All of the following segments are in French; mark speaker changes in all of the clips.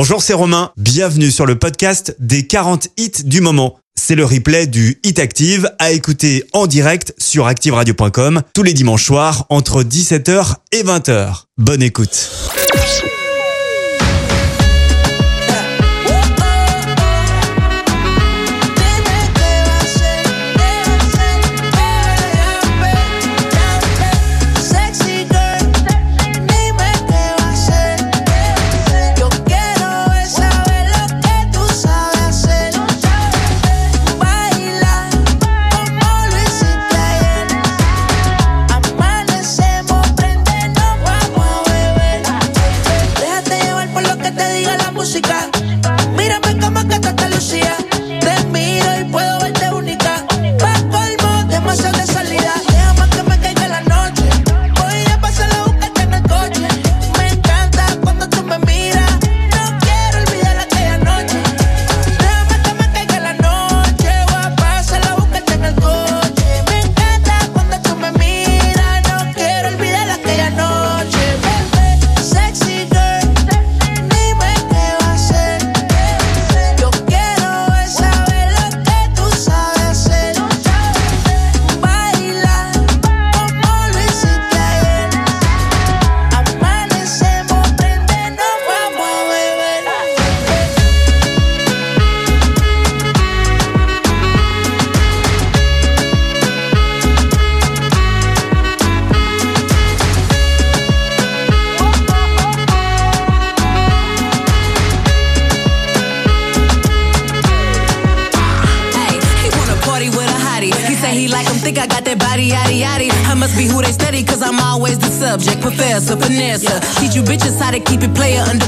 Speaker 1: Bonjour, c'est Romain. Bienvenue sur le podcast des 40 hits du moment. C'est le replay du Hit Active à écouter en direct sur ActiveRadio.com tous les dimanches soirs entre 17h et 20h. Bonne écoute.
Speaker 2: keep it player under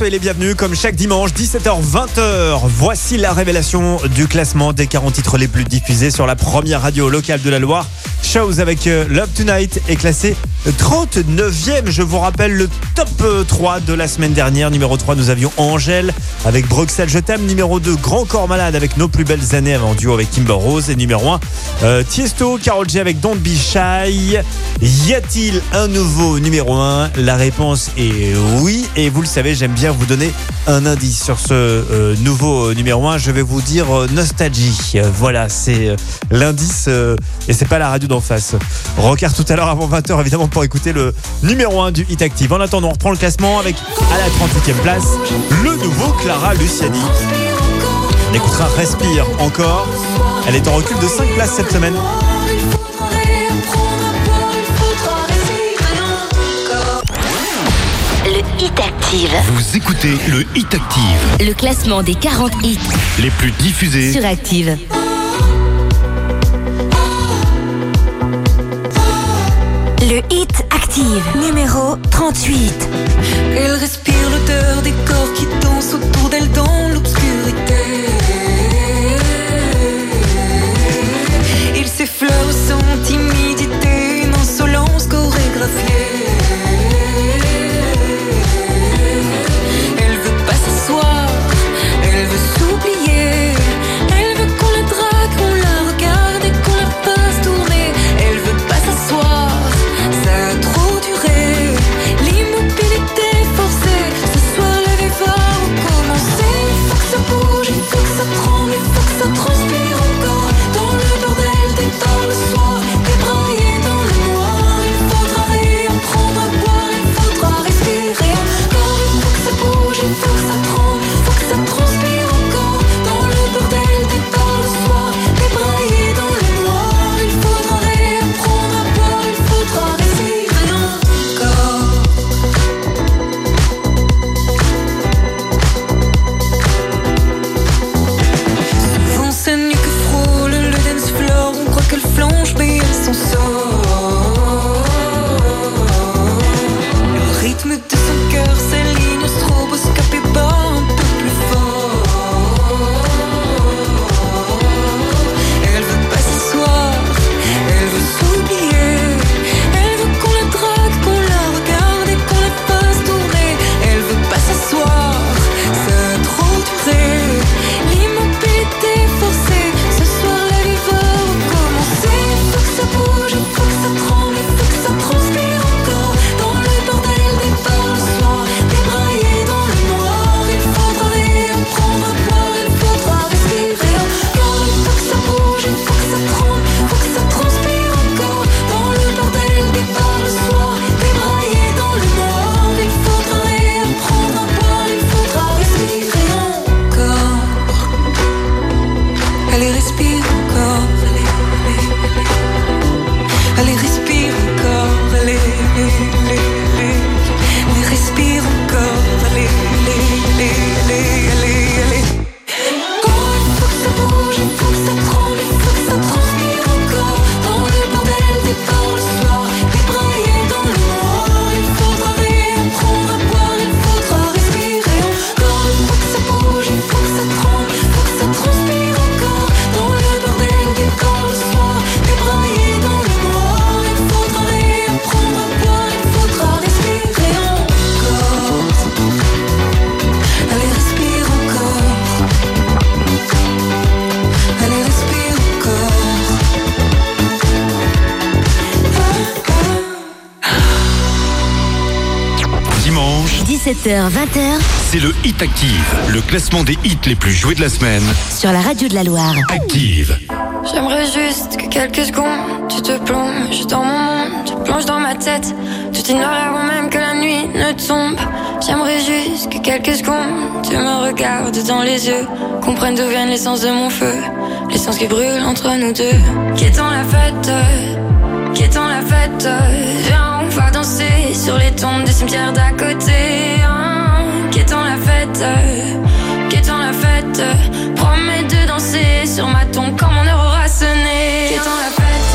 Speaker 3: Soyez les bienvenus, comme chaque dimanche, 17h-20h. Voici la révélation du classement des 40 titres les plus diffusés sur la première radio locale de la Loire. Shows avec euh, Love Tonight est classé 39e. Je vous rappelle le top euh, 3 de la semaine dernière. Numéro 3, nous avions Angèle avec Bruxelles Je t'aime. Numéro 2, Grand Corps Malade avec Nos plus belles années en duo avec Kimber Rose. Et numéro 1, euh, Tiesto, Carol G avec Don't Be Shy. Y a-t-il un nouveau numéro 1 La réponse est oui. Et vous le savez, j'aime bien vous donner un indice sur ce euh, nouveau euh, numéro 1. Je vais vous dire euh, Nostalgie. Voilà, c'est l'indice et c'est pas la radio d'en face. Rocker tout à l'heure avant 20h évidemment pour écouter le numéro 1 du Hit Active. En attendant, on reprend le classement avec à la 38e place le nouveau Clara Luciani. On écoutera Respire encore. Elle est en recul de 5 places cette semaine.
Speaker 4: Hit Active.
Speaker 5: Vous écoutez le Hit Active,
Speaker 4: Le classement des 40 hits
Speaker 5: les plus diffusés.
Speaker 4: sur Active. Le Hit Active, numéro 38.
Speaker 6: Elle respire l'odeur des corps qui dansent autour d'elle dans l'obscurité. Il s'effleure sans timidité, une insolence chorégraphiée.
Speaker 7: 20h
Speaker 5: c'est le Hit Active, le classement des hits les plus joués de la semaine.
Speaker 7: sur la radio de la Loire.
Speaker 5: Active.
Speaker 8: J'aimerais juste que quelques secondes tu te plonges dans mon monde, tu plonges dans ma tête. Tout est noir avant même que la nuit ne tombe. J'aimerais juste que quelques secondes tu me regardes dans les yeux, comprennent d'où vient l'essence de mon feu, l'essence qui brûle entre nous deux. Qu'étant la fête, qu'étant la fête, viens on va danser sur les tombes des cimetières d'à côté. hein. Qu'étant la fête, qu'étant la fête, promets de danser sur ma tombe quand mon heure aura sonné. Qu'étant la fête,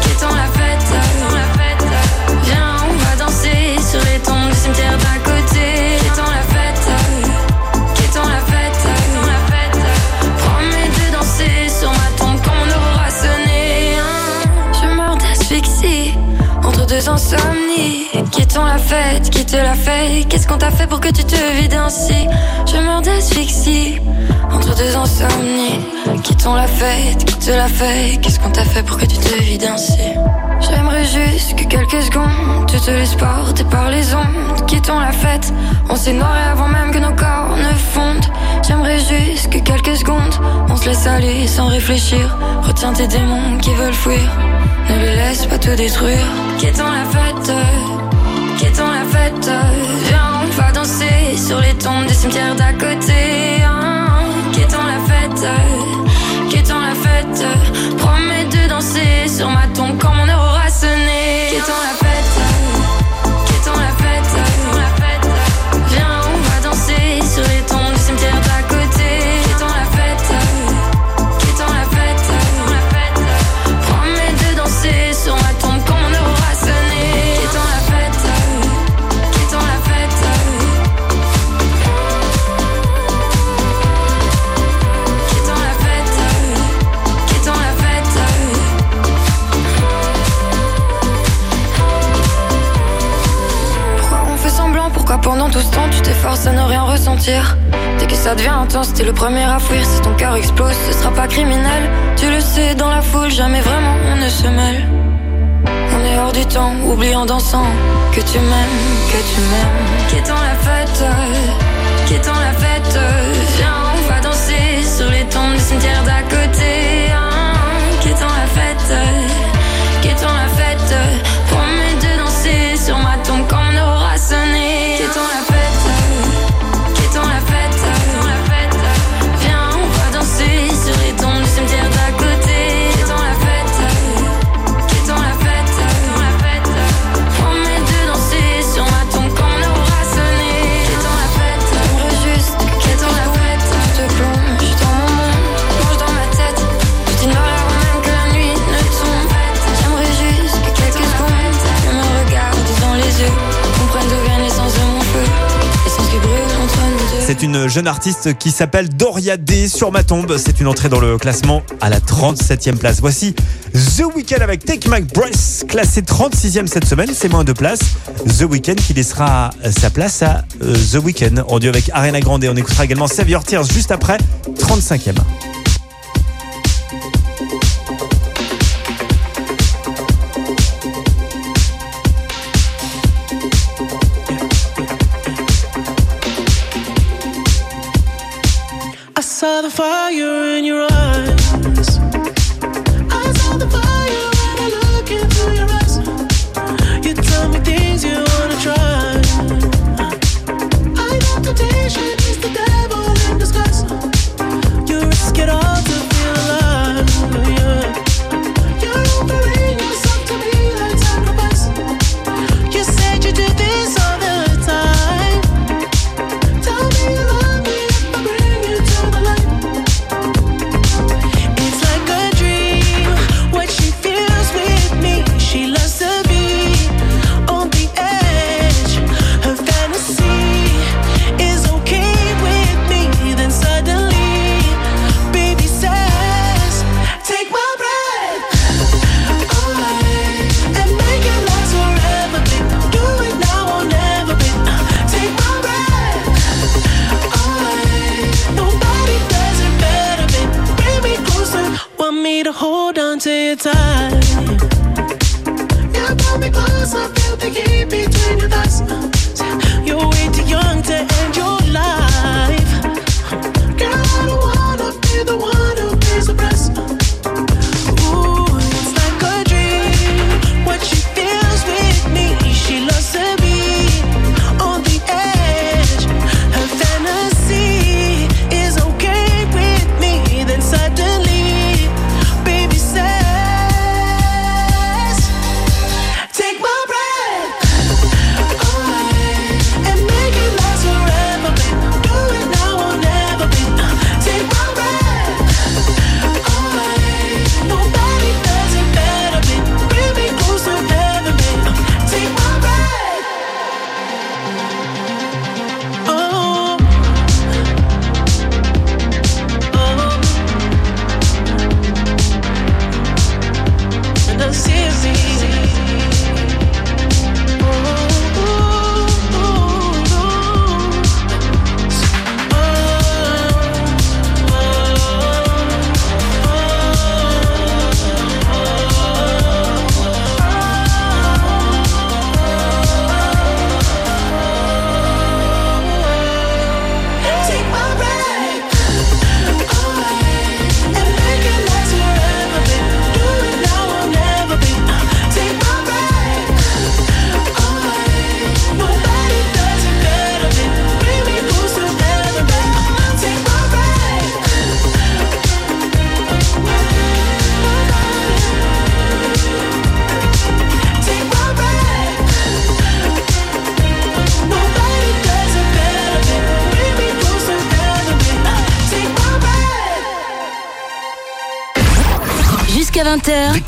Speaker 8: qu'étant la fête, la fête, viens on va danser sur les tombes du cimetière insomnies. Quittons la fête, quitte la fête. Qu'est-ce qu'on t'a fait pour que tu te vides ainsi? Je meurs d'asphyxie entre deux insomnies. Quittons la fête, quitte la fête. Qu'est-ce qu'on t'a fait pour que tu te vides ainsi? J'aimerais juste que quelques secondes tu te laisses porter par les ondes. Quittons la fête, on s'est noiré avant même que nos corps ne fondent. J'aimerais juste que quelques secondes on se laisse aller sans réfléchir. Retiens tes démons qui veulent fuir. Ne les laisse pas te détruire. Quittons la fête, quittons la fête. Viens, on va danser sur les tombes des cimetières d'à côté. hein. Quittons la fête, quittons la fête. Promets de danser sur ma tombe quand mon heure aura sonné. La fête, Dès que ça devient intense, t'es le premier à fuir. Si ton cœur explose, ce sera pas criminel. Tu le sais, dans la foule, jamais vraiment on ne se mêle. On est hors du temps, oublie en dansant que tu m'aimes, que tu m'aimes. Qu'étant la fête, qu'étant la fête, viens, on va danser sur les tombes du cimetière d'à côté. hein. La fête,
Speaker 3: jeune artiste qui s'appelle Doria D sur ma tombe. C'est une entrée dans le classement à la 37e place. Voici The Weeknd avec Take My Breath, classé 36e cette semaine. C'est moins de place. The Weeknd qui laissera sa place à euh, The Weeknd en duo avec Ariana Grande. On écoutera également Save Tears juste après, 35e.
Speaker 1: Saw the fire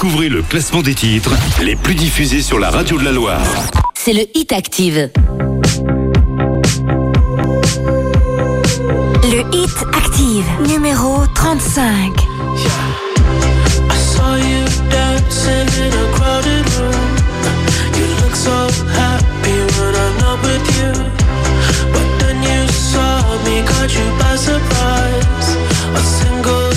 Speaker 5: Découvrez le classement des titres les plus diffusés sur la radio de la Loire.
Speaker 7: C'est le Hit Active. Le Hit Active, numéro 35.
Speaker 1: I saw you dancing in a crowded room. You look so happy when I'm not with you. But then you saw me, caught you by surprise. A single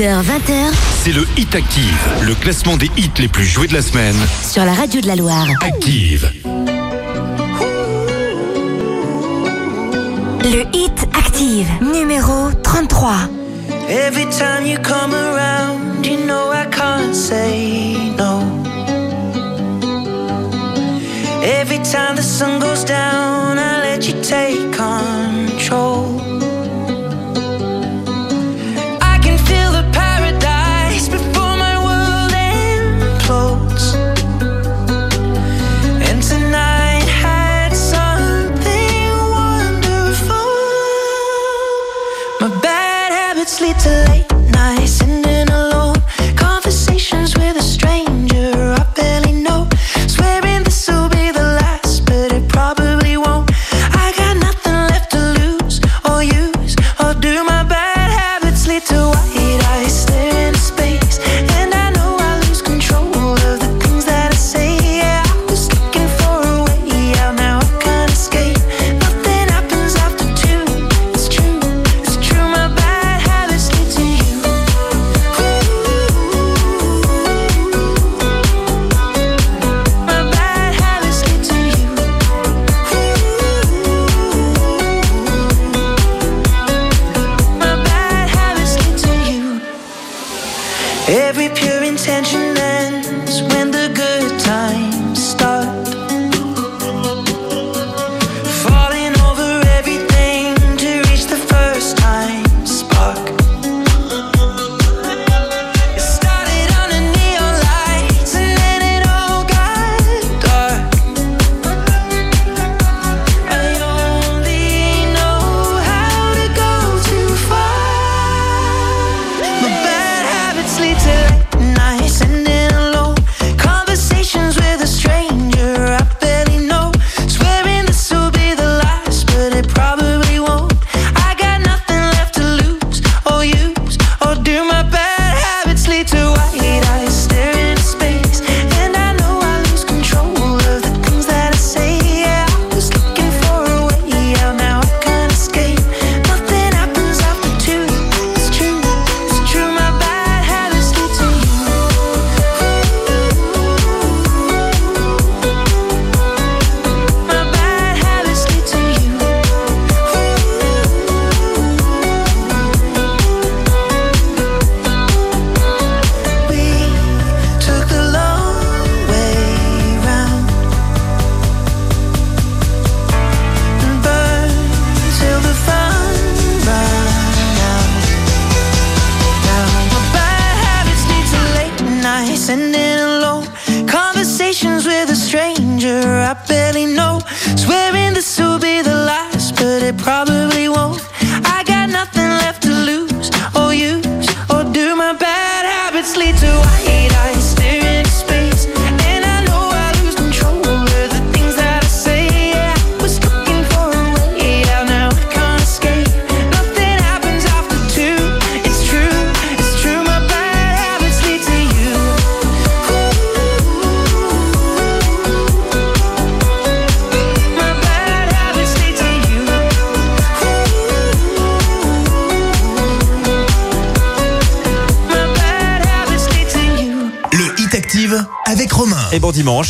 Speaker 7: 18h, 20h.
Speaker 5: C'est le Hit Active, le classement des hits les plus joués de la semaine.
Speaker 7: Sur la radio de la Loire.
Speaker 5: Active.
Speaker 7: Le Hit Active, numéro 33.
Speaker 1: Every time you come around, you know I can't say no. Every time the sun goes down, I let you take on.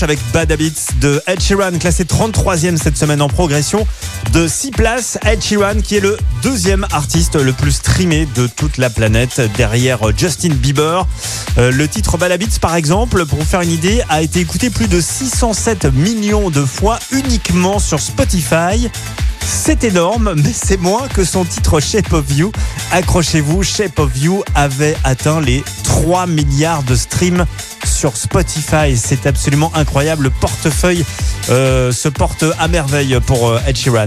Speaker 9: Avec
Speaker 3: Bad Habits de Ed Sheeran, classé 33e cette semaine en progression de 6 places. Ed Sheeran qui est le deuxième artiste le plus streamé de toute la planète derrière Justin Bieber. Euh, le titre Bad Habits par exemple, pour vous faire une idée, a été écouté plus de 607 millions de fois uniquement sur Spotify. C'est énorme, mais c'est moins que son titre Shape of You. Accrochez-vous, Shape of You avait atteint les 3 milliards de streams sur Spotify. C'est absolument incroyable. Le portefeuille euh, se porte à merveille pour euh, Ed Sheeran.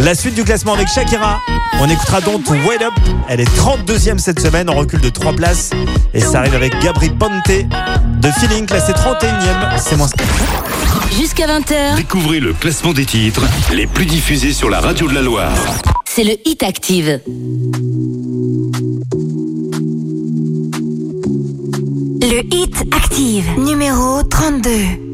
Speaker 3: La suite du classement avec Shakira. On écoutera donc Wait Up. Elle est 32e cette semaine, en recul de 3 places. Et ça arrive avec Gabri Ponte de Feeling, classé 31e. C'est moins.
Speaker 7: Jusqu'à 20h,
Speaker 10: Découvrez le classement des titres les plus diffusés sur la radio de la Loire.
Speaker 7: c'est le Hit Active. Numéro 32.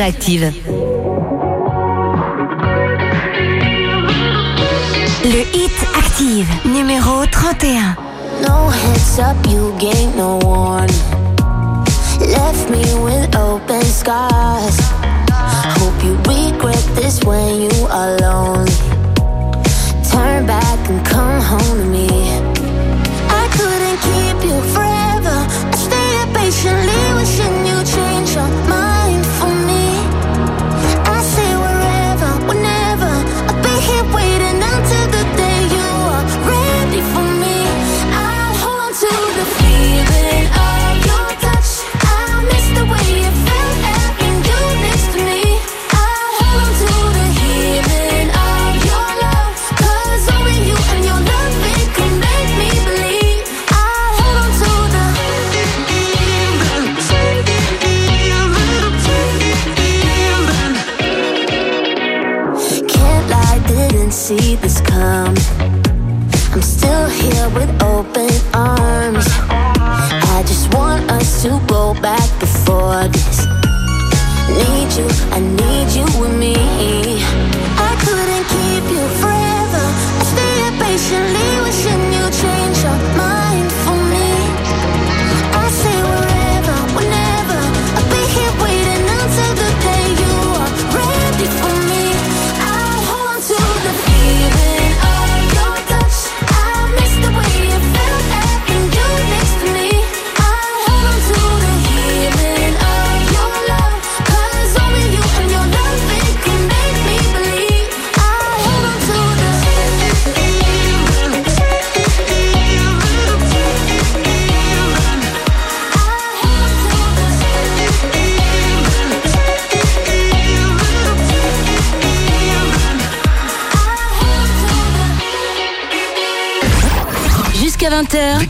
Speaker 7: Sur Active.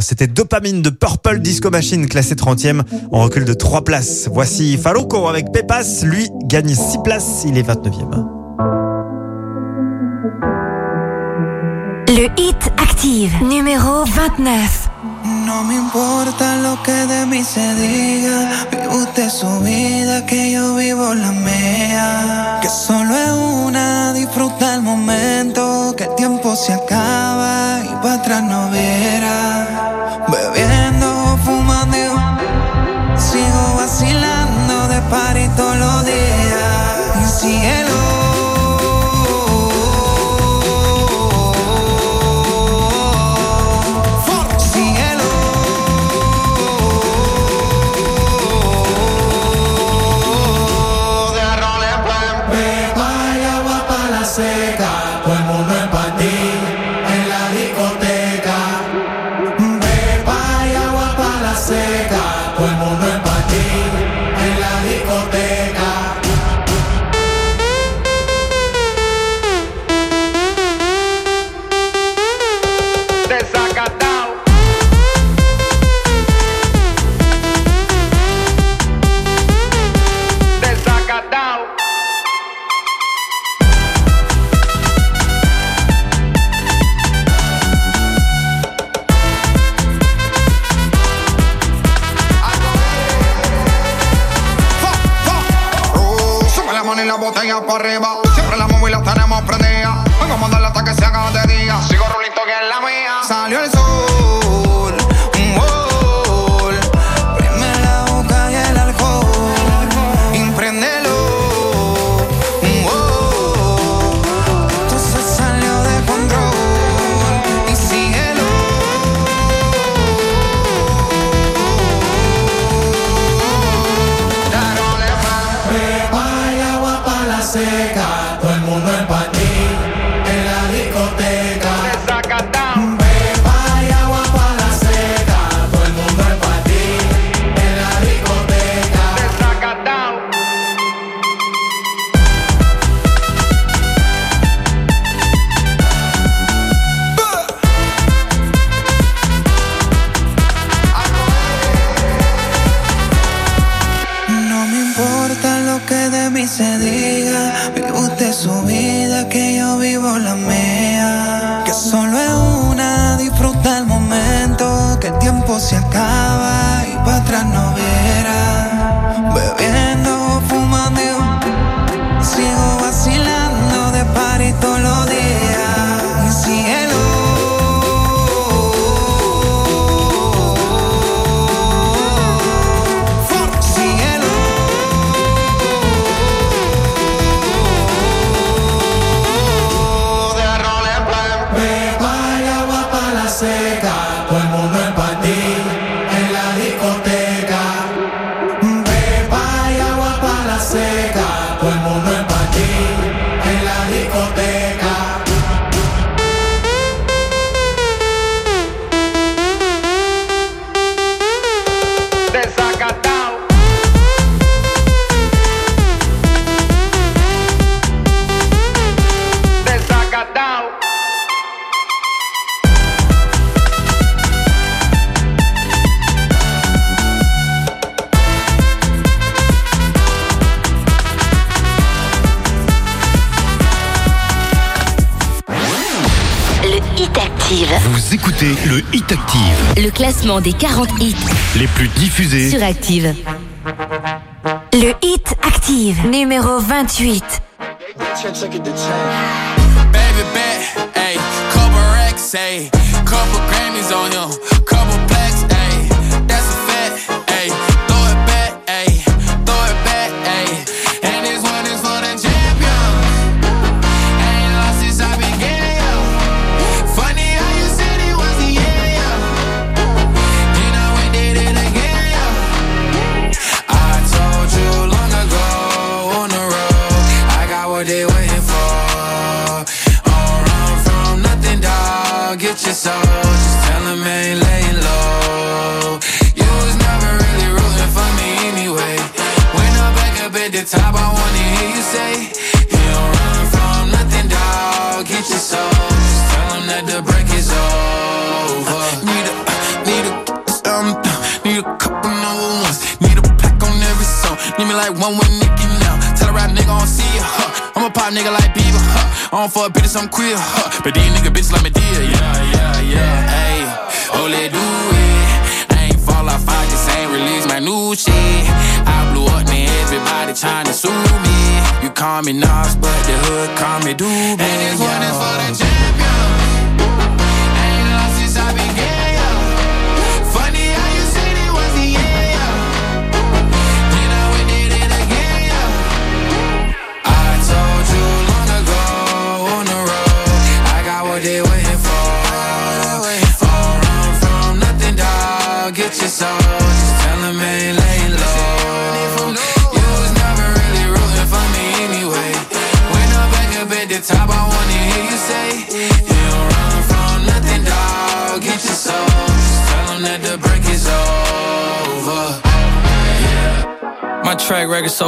Speaker 3: C'était Dopamine de Purple Disco Machine, classé 30e, en recul de 3 places. Voici Faloko avec Pepas. Lui gagne 6 places, il est 29e.
Speaker 1: Le hit active, numéro 29.
Speaker 11: No me lo que de mí se diga, vive usted su vida, que yo vivo la mía. Que solo es una, disfruta el momento, que el tiempo se acaba y para atrás no.
Speaker 12: des 40 hits
Speaker 5: les plus diffusés
Speaker 12: sur Active. Le hit Active, numéro 28.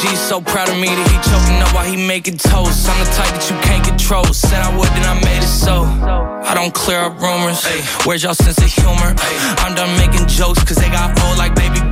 Speaker 13: G's so proud of me that he choking up while he making toast. I'm the type that you can't control. Said I would, then I made it so. I don't clear up rumors. Where's y'all sense of humor? I'm done making jokes, cause they got old like baby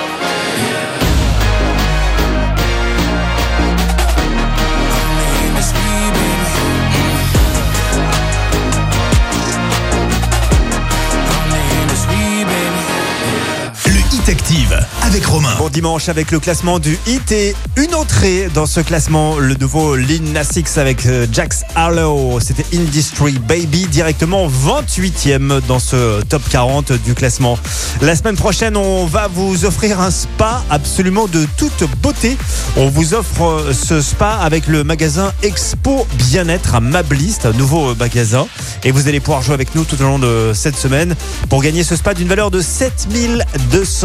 Speaker 5: Hit Active avec Romain.
Speaker 3: Bon dimanche avec le classement du hit et une entrée dans ce classement, le nouveau Lil Nas X avec euh, Jax Harlow. C'était Industry Baby, directement 28e dans ce top 40 du classement. La semaine prochaine, on va vous offrir un spa absolument de toute beauté. On vous offre euh, ce spa avec le magasin Expo Bien-être à Mablist, un nouveau euh, magasin. Et vous allez pouvoir jouer avec nous tout au long de cette semaine pour gagner ce spa d'une valeur de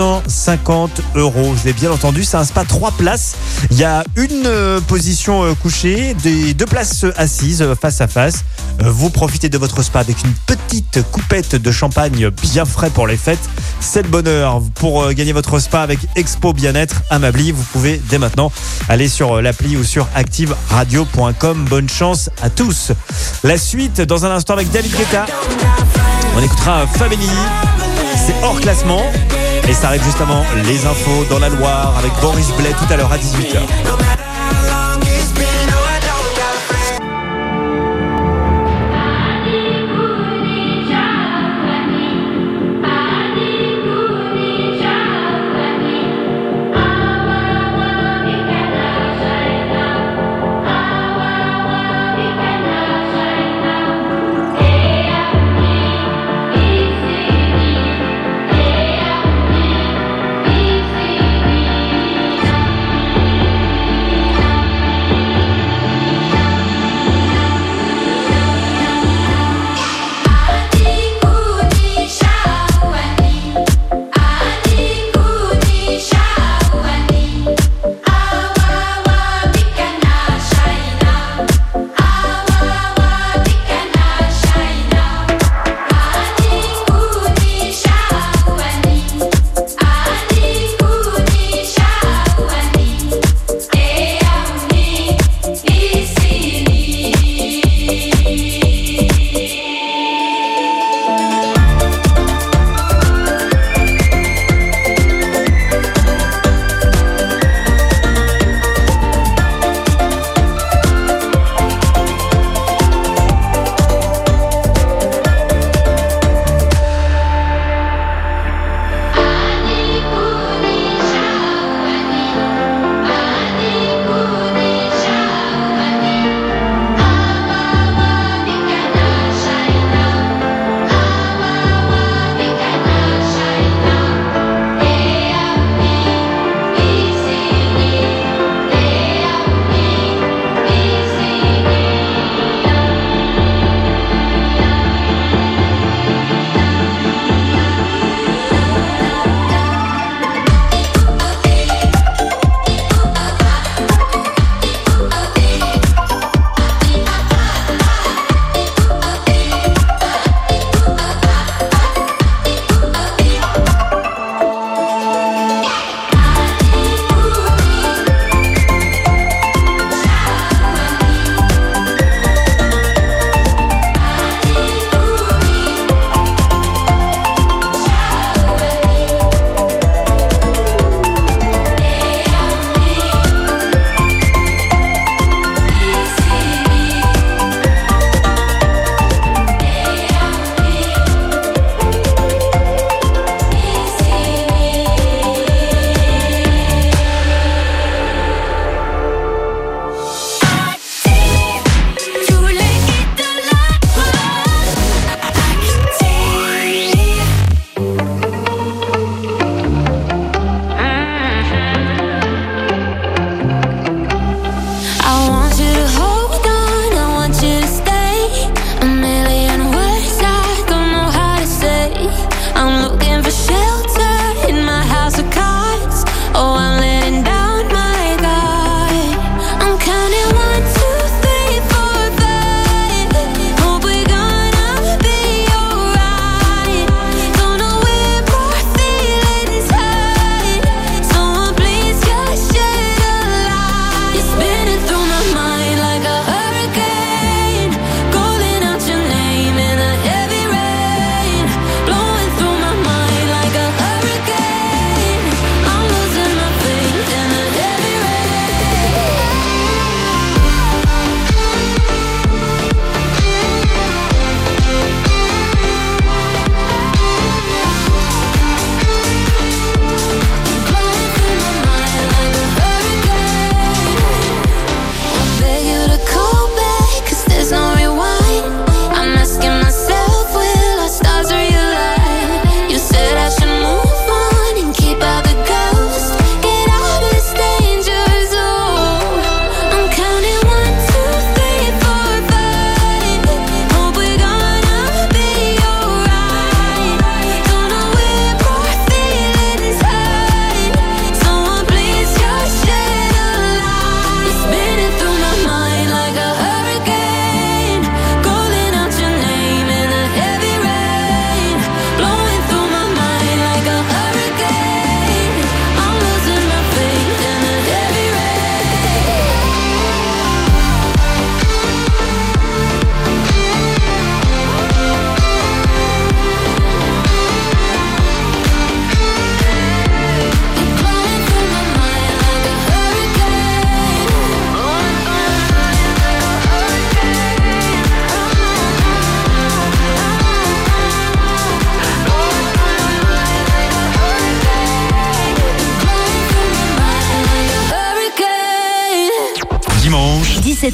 Speaker 3: 7250 euros. Vous avez bien entendu, c'est un spa 3 places. Il y a une euh, position euh, couchée, des deux places assises euh, face à face. Vous profitez de votre spa avec une petite coupette de champagne bien frais pour les fêtes. C'est le bonheur pour gagner votre spa avec Expo Bien-être à Mably. Vous pouvez dès maintenant aller sur l'appli ou sur activeradio.com. Bonne chance à tous. La suite dans un instant avec David Guetta. On écoutera Family. C'est hors classement. Et ça arrive juste avant les infos dans la Loire avec Boris Blais tout à l'heure à 18h.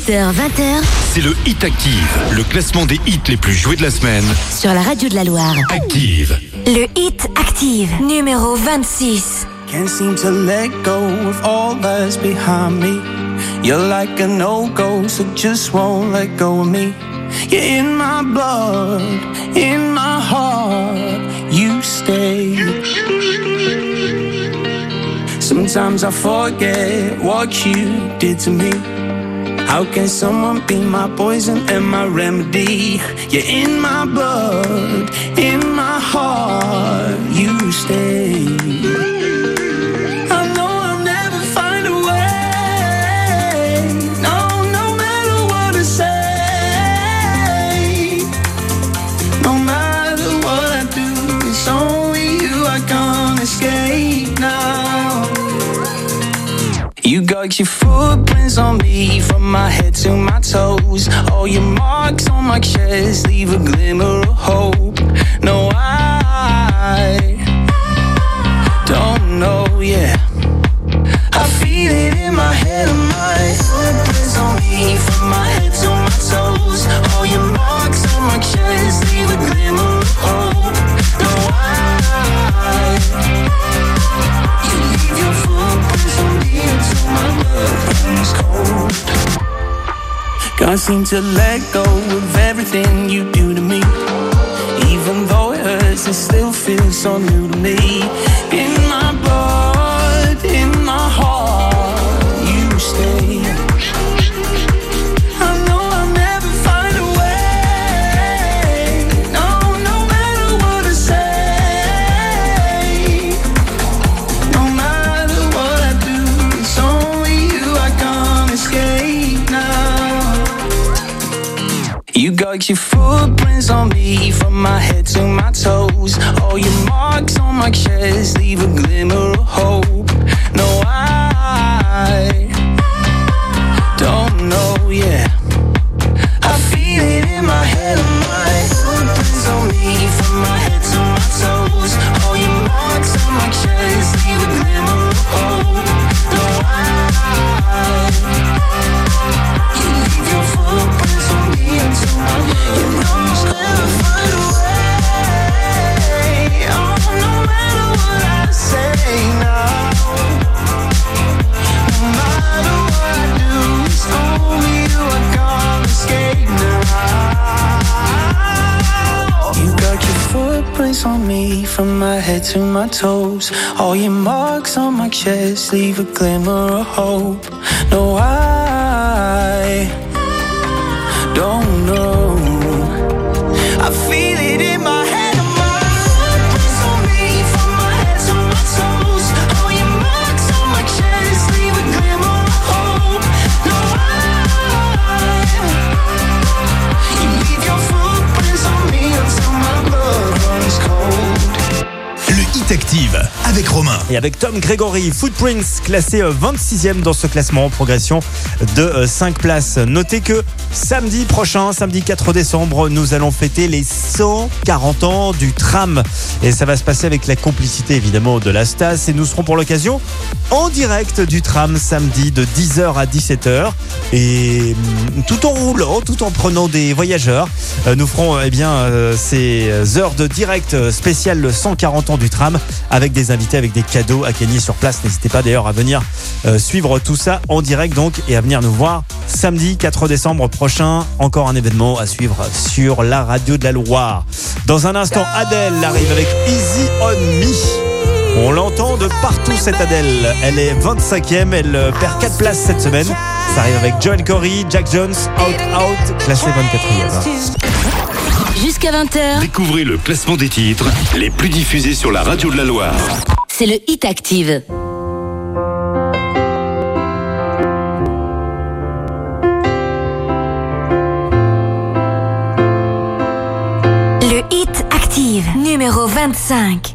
Speaker 4: 17h, 20h
Speaker 5: C'est le Hit Active, le classement des hits les plus joués de la semaine.
Speaker 4: sur la radio de la Loire.
Speaker 5: Active.
Speaker 4: Le Hit Active, numéro 26.
Speaker 1: Can't seem to let go of all that's behind me. You're like a no-go, so just won't let go of me. You're in my blood, in my heart, you stay. Sometimes I forget what you did to me. How can someone be my poison and my remedy? You're in my blood, in my heart, you stay. I know I'll never find a way. No, no matter what I say. No matter what I do, it's only you I can't escape now. You got your footprints on me from my head to my toes. All your marks on my chest leave a glimmer of hope. No, I Can't seem to let go of everything you do to me. Even though it hurts, it still feels so new to me. In Your footprints on me from my head to my toes. All your marks on my chest leave a from my head to my toes. All your marks on my chest leave a glimmer of hope. No, I
Speaker 3: Et avec Tom Gregory, Footprints classé euh, 26e dans ce classement en progression de 5 places. Notez que samedi prochain, samedi 4 décembre, nous allons fêter les 140 ans du tram. Et ça va se passer avec la complicité évidemment de la Stas. Et nous serons pour l'occasion en direct du tram samedi de 10h à 17h. Et hum, tout en roulant, tout en prenant des voyageurs, euh, nous ferons eh bien euh, ces heures de direct euh, spécial le 140 ans du tram avec des invités, avec des cadeaux à gagner sur place. N'hésitez pas d'ailleurs à venir euh, suivre tout ça en direct donc et à venir nous voir samedi 4 décembre prochain. Encore un événement à suivre sur la radio de la Loire. Dans un instant, Adèle arrive avec Easy on Me. On l'entend de partout cette Adèle. Elle est 25e, elle euh, perd 4 places cette semaine. Ça arrive avec Joel Corey, Jack Jones, Out Out, classé 24e.
Speaker 4: Jusqu'à 20h,
Speaker 5: Découvrez le classement des titres les plus diffusés sur la radio de la Loire.
Speaker 4: c'est le Hit Active. Le Hit Active, numéro 25.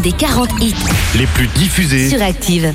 Speaker 8: des 40 hits
Speaker 1: les plus diffusés
Speaker 8: sur Active.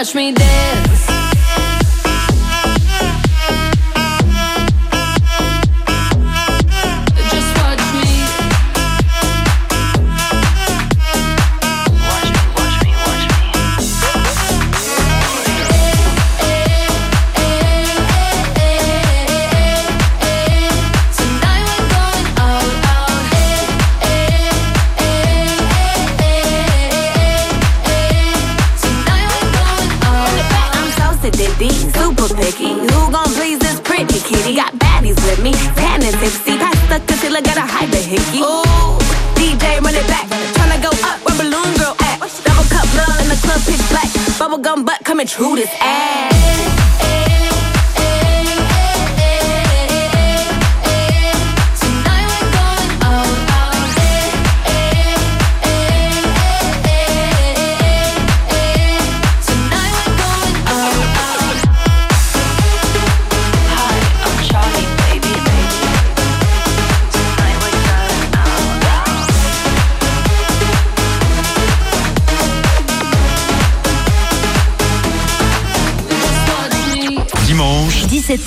Speaker 14: watch me dance.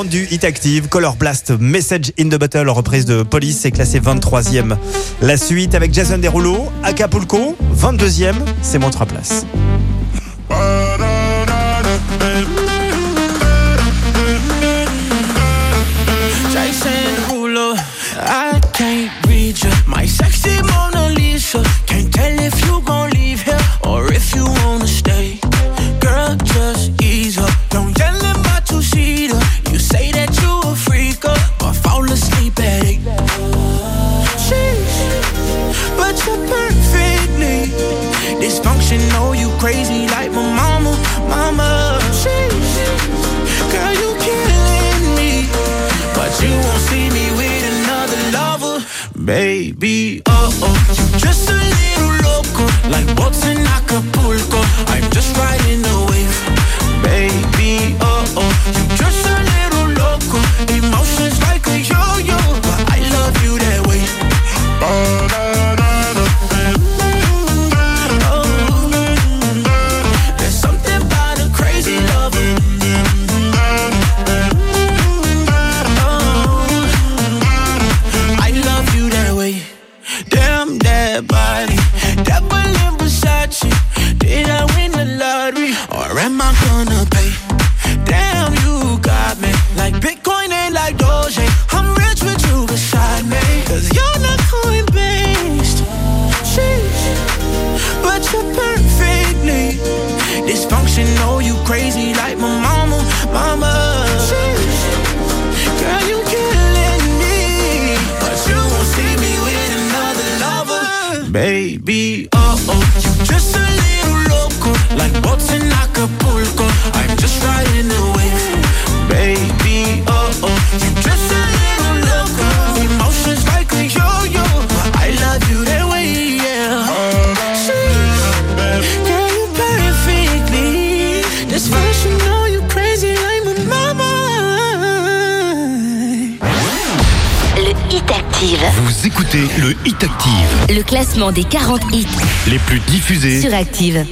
Speaker 3: classement du Hit Active, Color Blast, Message in the Battle reprise de Police est classé 23e. La suite avec Jason Derulo, Acapulco, 22e, c'est mon 3 places.
Speaker 4: classement des 40 hits
Speaker 5: les plus diffusés
Speaker 4: sur Active.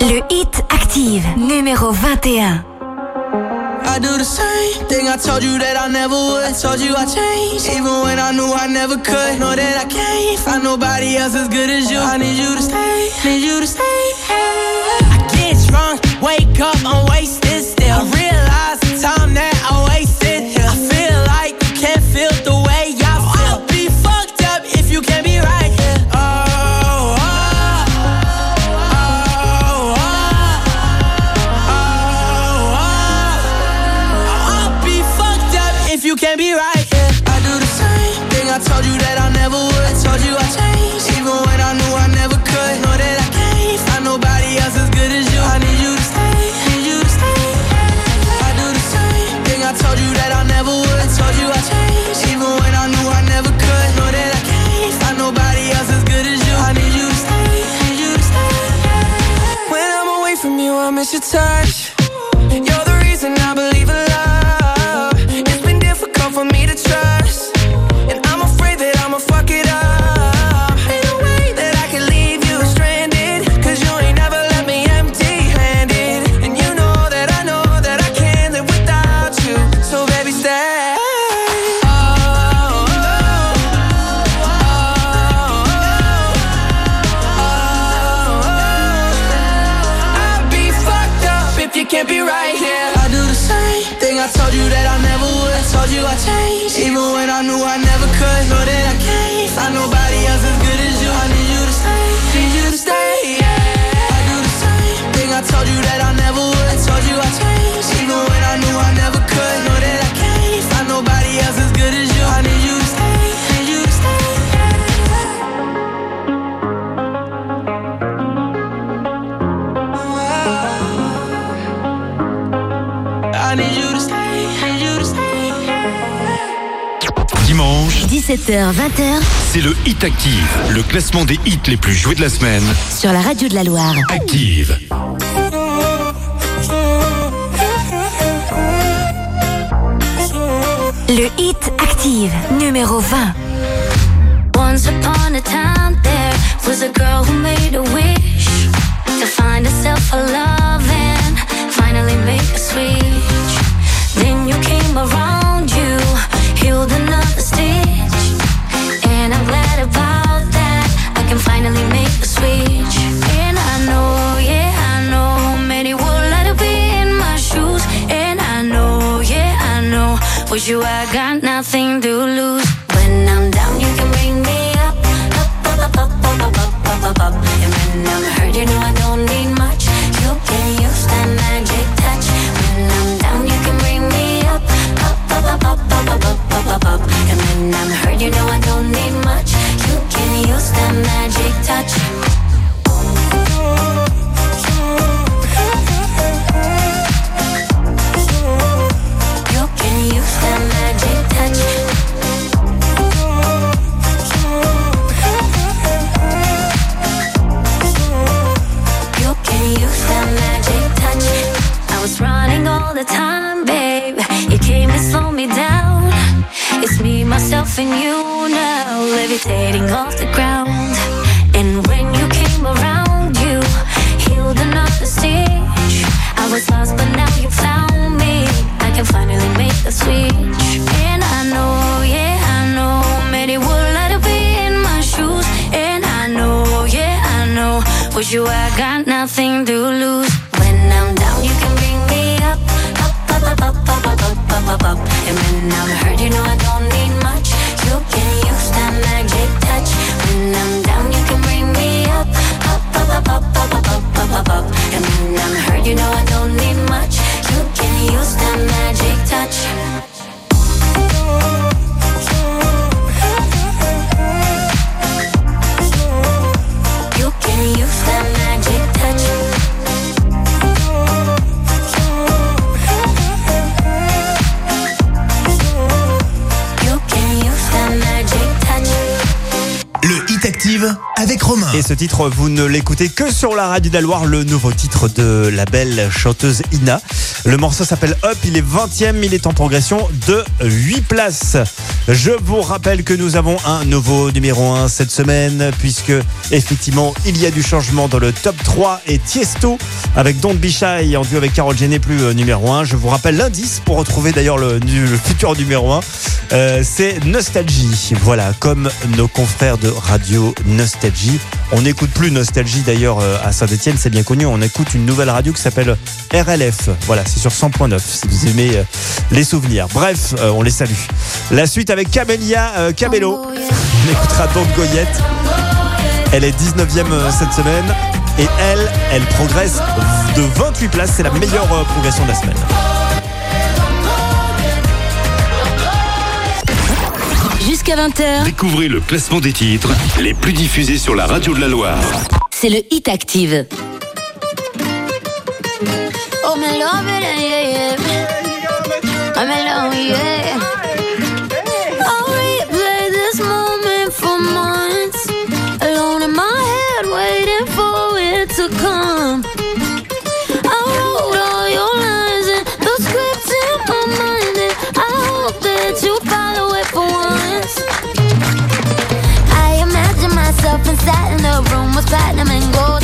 Speaker 4: Le hit Active numéro 21.
Speaker 1: I do the same thing I told you that I never would. I told you I changed, even when I knew I never could. Know that I can't find nobody else as good as you. I need you to stay, need you to stay. Hey. I get drunk, wake up, I'm wasted.
Speaker 4: 17h-20h,
Speaker 5: c'est le Hit Active, le classement des hits les plus joués de la semaine.
Speaker 4: Sur la radio de la Loire.
Speaker 5: Active.
Speaker 4: Le Hit Active, numéro 20.
Speaker 15: Once upon a time there was a girl who made a wish To find herself a love and finally make a switch Then you came around With you, I got nothing to lose. When I'm down, you can bring me up. Up, up, up, up, up, up, up, up, up. And when I'm hurt, you know I don't need much. You can use that magic touch. When I'm down, you can bring me up. Up, up, up, up, up, up, up, up, up. And when I'm hurt, you know I don't need much. You can use that magic touch.
Speaker 3: Titre, vous ne l'écoutez que sur la radio d'Aloir, le nouveau titre de la belle chanteuse Ina. Le morceau s'appelle Up, il est 20e, il est en progression de 8 places. Je vous rappelle que nous avons un nouveau numéro 1 cette semaine, puisque effectivement, il y a du changement dans le top 3 et Tiesto avec Be Shy en duo avec Carol G n'est plus euh, numéro 1. Je vous rappelle l'indice pour retrouver d'ailleurs le, le futur numéro 1. Euh, c'est Nostalgie. Voilà, comme nos confrères de Radio Nostalgie. On n'écoute plus Nostalgie d'ailleurs euh, à Saint-Etienne, c'est bien connu. On écoute une nouvelle radio qui s'appelle RLF. Voilà, c'est sur 100.9 si vous aimez euh, les souvenirs. Bref, on les salue. La suite avec Camélia euh, Cabello. On écoutera donc Goyette. Elle est 19e euh, cette semaine. Et elle, elle progresse de 28 places. C'est la meilleure progression de la semaine.
Speaker 2: Jusqu'à 20h,
Speaker 5: Découvrez le classement des titres les plus diffusés sur la radio de la Loire.
Speaker 2: c'est le Hit Active.
Speaker 15: Oh, me love it, yeah, yeah. I'm in love, yeah. Inside in the room with platinum and gold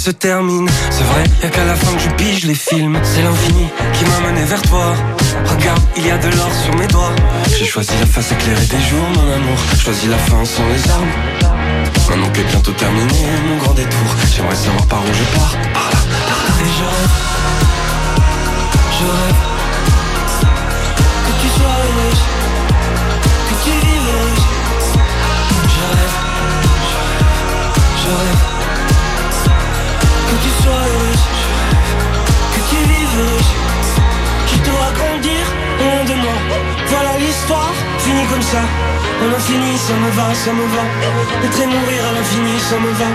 Speaker 1: se termine. C'est vrai, y'a qu'à la fin que je pige les films. C'est l'infini qui m'a mené vers toi. Regarde, il y a de l'or sur mes doigts. J'ai choisi la face éclairée des jours, mon amour. Choisi la fin sans les armes. Maintenant qu'est bientôt terminé mon grand détour, j'aimerais savoir par où je pars. Par là.
Speaker 16: Et que tu sois heureuse, grandir loin de moi. Voilà l'histoire, finie comme ça. À l'infini, ça me va, ça me va. Être et mourir à l'infini, ça me va.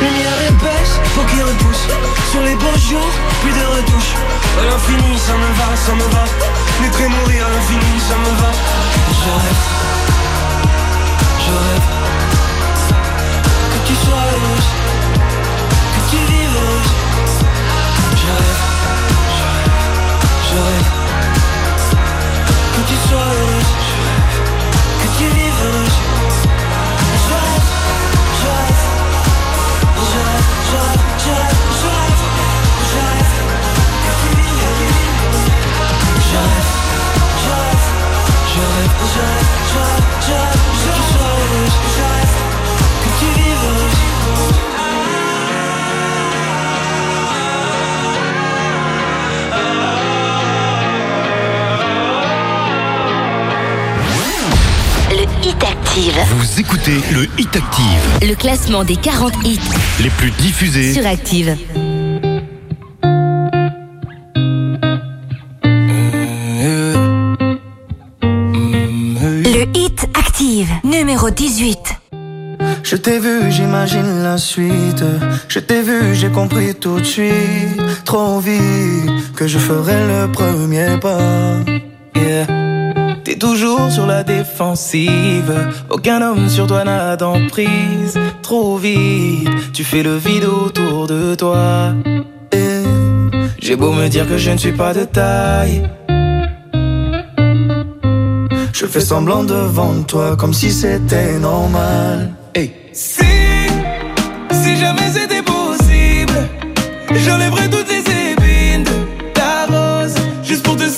Speaker 16: Lumière épaisse, faut qu'il repousse. Sur les beaux jours, plus de retouches. À l'infini, ça me va, ça me va. Naître et mourir à l'infini, ça me va. Je rêve, je rêve que tu sois heureuse, que
Speaker 5: Vous écoutez le Hit Active,
Speaker 4: Le classement des 40 hits
Speaker 5: les plus diffusés.
Speaker 4: sur Active. Le Hit Active, numéro 18.
Speaker 17: Je t'ai vu, j'imagine la suite. Je t'ai vu, j'ai compris tout de suite. Trop vite que je ferai le premier pas.
Speaker 1: Yeah. T'es toujours sur la défensive. Aucun homme sur toi n'a d'emprise. Trop vite, tu fais le vide autour de toi. J'ai beau me dire que je ne suis pas de taille.
Speaker 17: Je fais semblant devant toi comme si c'était normal.
Speaker 1: Hey. Si, si jamais c'était possible, j'enlèverais toutes les épines de ta rose, juste pour te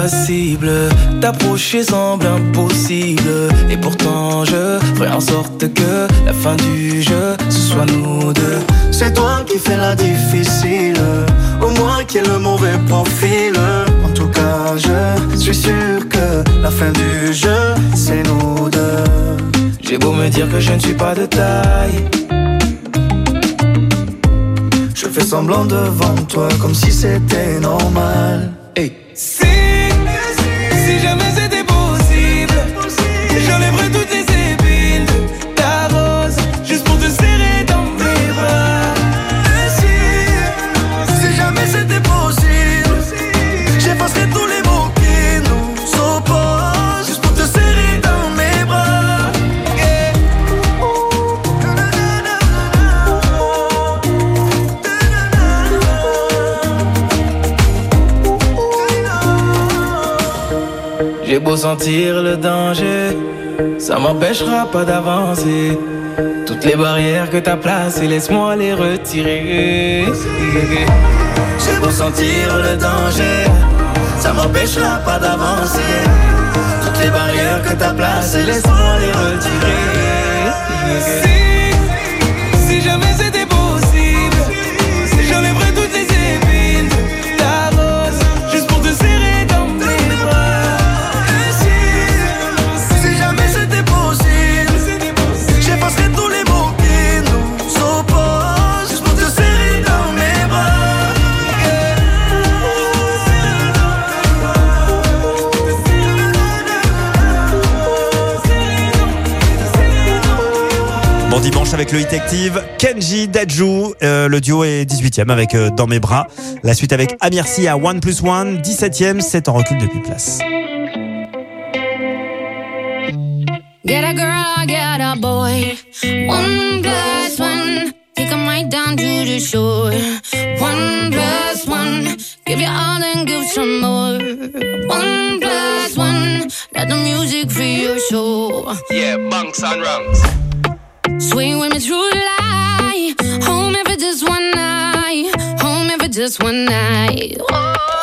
Speaker 1: air impassible, t'approcher semble impossible. Et pourtant, je ferai en sorte que la fin du jeu, ce soit nous deux.
Speaker 17: C'est toi qui fais la difficile, au moins qui est le mauvais profil. En tout cas, je suis sûr que la fin du jeu, c'est nous deux.
Speaker 1: J'ai beau me dire que je ne suis pas de taille.
Speaker 17: Je fais semblant devant toi comme si c'était normal.
Speaker 16: sentir le danger, ça m'empêchera pas d'avancer. Toutes les barrières que t'as placées, laisse-moi les retirer. J'ai beau sentir le danger, ça m'empêchera pas d'avancer. Toutes les barrières que t'as placées, laisse-moi les retirer.
Speaker 3: avec le Hit Active. Kenji, Dajou, euh, le duo est 18e avec euh, Dans mes bras. La suite avec Amirsi à 1 plus 1, 17e, c'est en recul depuis place.
Speaker 1: Get a girl, get a boy. One plus one. Take a mic down to the shore. One plus one. Give you all and give some more. One plus one. Let the music free your soul.
Speaker 16: Yeah, bunks and rungs.
Speaker 1: Swing with me through life. Home ever just one night. Home every just one night. Oh.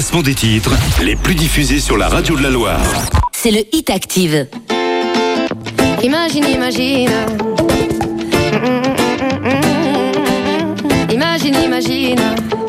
Speaker 5: classement des titres les plus diffusés sur la radio de la Loire.
Speaker 18: C'est le Hit Active.
Speaker 19: Imagine, imagine. Imagine, imagine.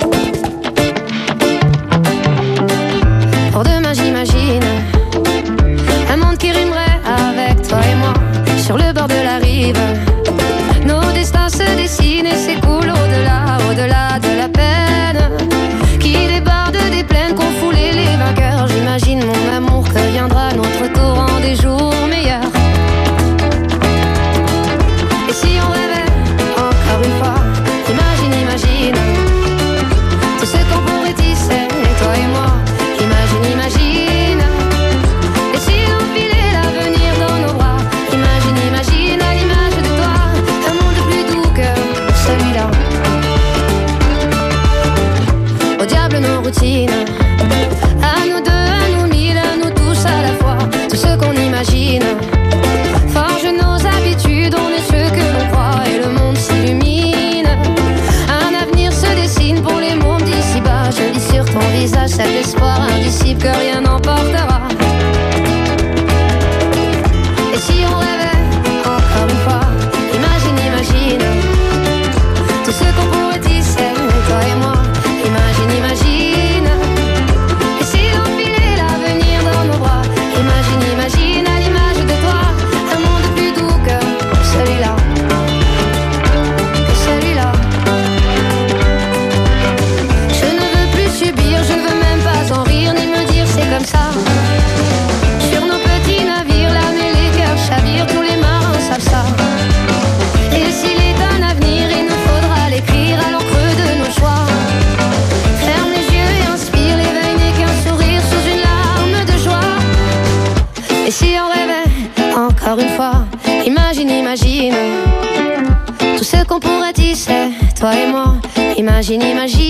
Speaker 19: toi et moi. Imagine, imagine.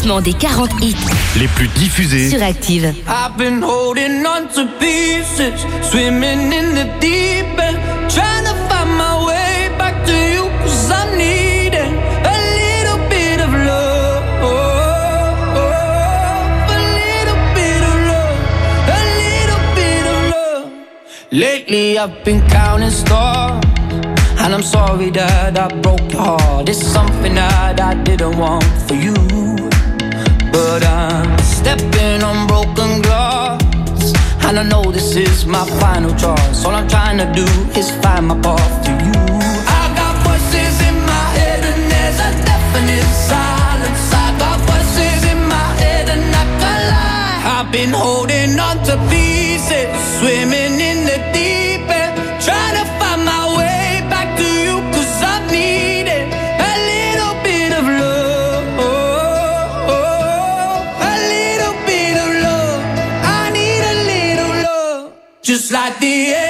Speaker 7: classement des 40 hits
Speaker 5: les plus diffusés
Speaker 7: sur Active.
Speaker 20: I've been holding on to pieces, swimming in the deep end, trying to find my way back to you cause I'm needing a little bit of love. A little bit of love, a little bit of love. Lately I've been counting stars. And I'm sorry that I broke your heart. It's something that I didn't want for you. stepping on broken glass. And I know this is my final choice. All I'm trying to do is find my path to you. I got voices in my head, and there's a definite silence. I got voices in my head, and I can lie. I've been holding on to pieces, swimming. like the end.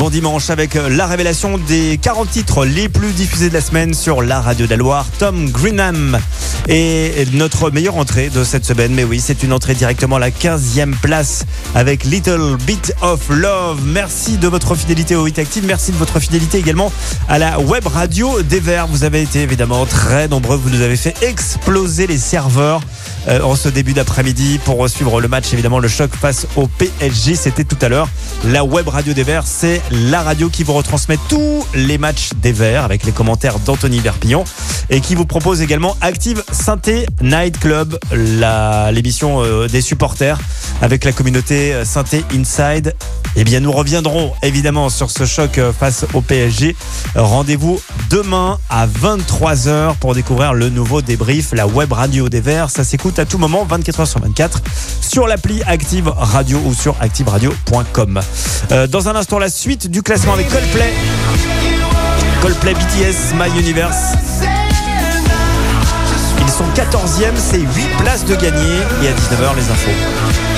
Speaker 3: Bon dimanche avec euh, la révélation des 40 titres les plus diffusés de la semaine sur la radio de Tom Greenham. Et notre meilleure entrée de cette semaine, mais oui, c'est une entrée directement à la 15e place avec Little Bit of Love. Merci de votre fidélité au Hit Active, merci de votre fidélité également à la web radio des Verts. Vous avez été évidemment très nombreux, vous nous avez fait exploser les serveurs en ce début d'après-midi pour suivre le match, évidemment le choc face au PSG, c'était tout à l'heure. La web radio des Verts, c'est la radio qui vous retransmet tous les matchs des Verts avec les commentaires d'Anthony Verpillon et qui vous propose également Active Synthé Night Club, l'émission euh, des supporters avec la communauté euh, Synthé Inside. Eh bien, nous reviendrons évidemment sur ce choc euh, face au PSG. Euh, Rendez-vous demain à 23h pour découvrir le nouveau débrief, la web radio des Verts. Ça s'écoute à tout moment, 24h sur 24, sur l'appli Active Radio ou sur activeradio.com. Euh, dans un instant, la suite du classement avec Coldplay. Coldplay BTS My Universe. Ils sont 14e, c'est 8 places de gagner. Et à 19h, les infos.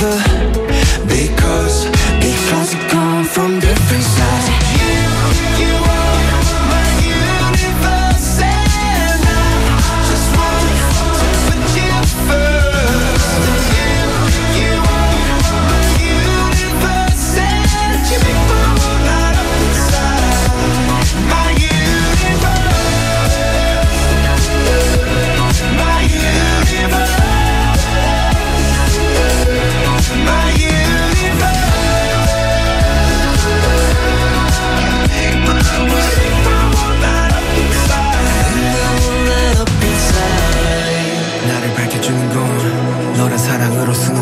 Speaker 9: Because,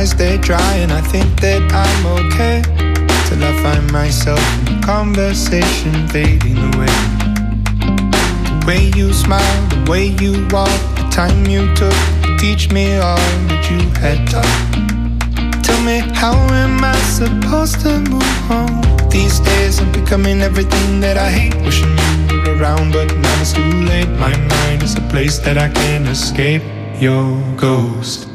Speaker 21: eyes, they're dry, and I think that I'm okay. Till I find myself in a conversation fading away. The way you smile, the way you walk, the time you took to teach me all that you had taught. Tell me, how am I supposed to move on? These days I'm becoming everything that I hate, wishing you were around, but now it's too late. My mind is a place that I can't escape. Your ghost.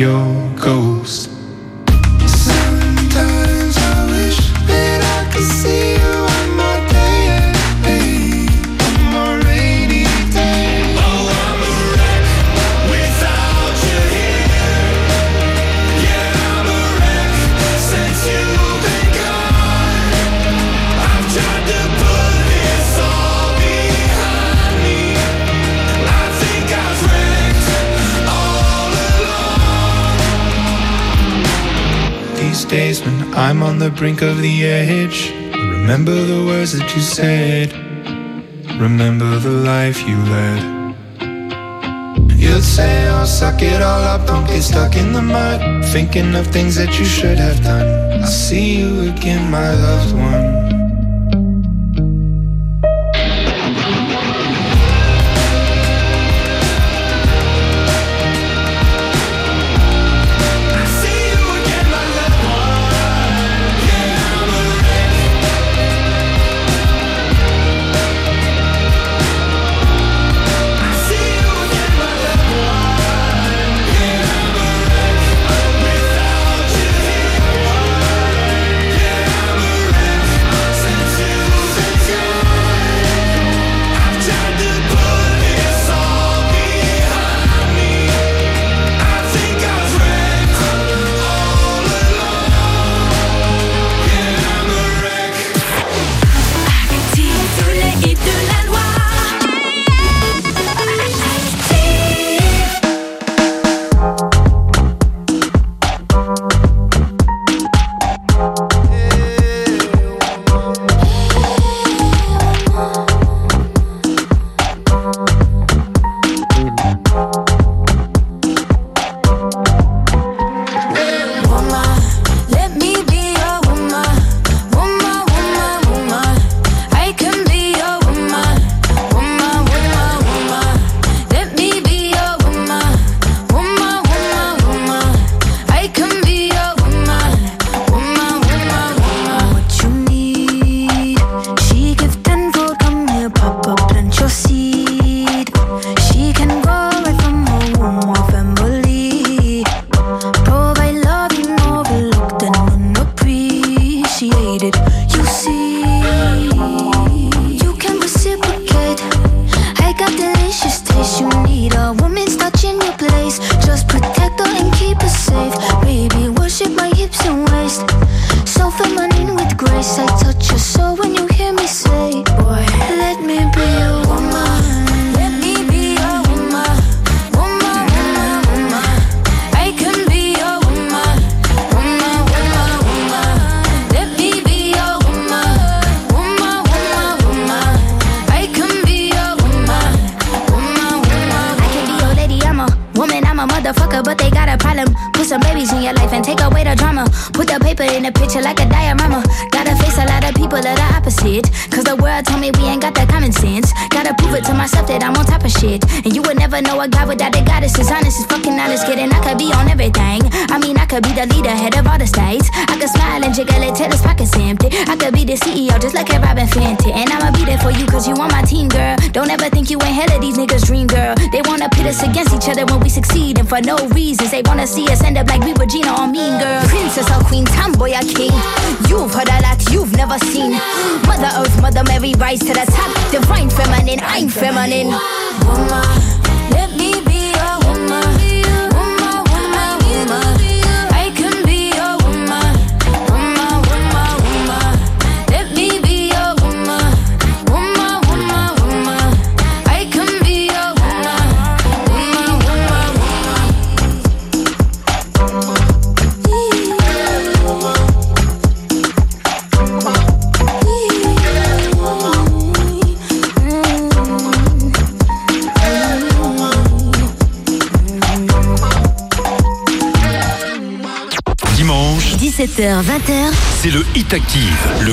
Speaker 21: 有 the brink of the edge. Remember the words that you said. Remember the life you led. You'd say, I'll suck it all up, don't get stuck in the mud. Thinking of things that you should have done. I'll see you again, my loved one.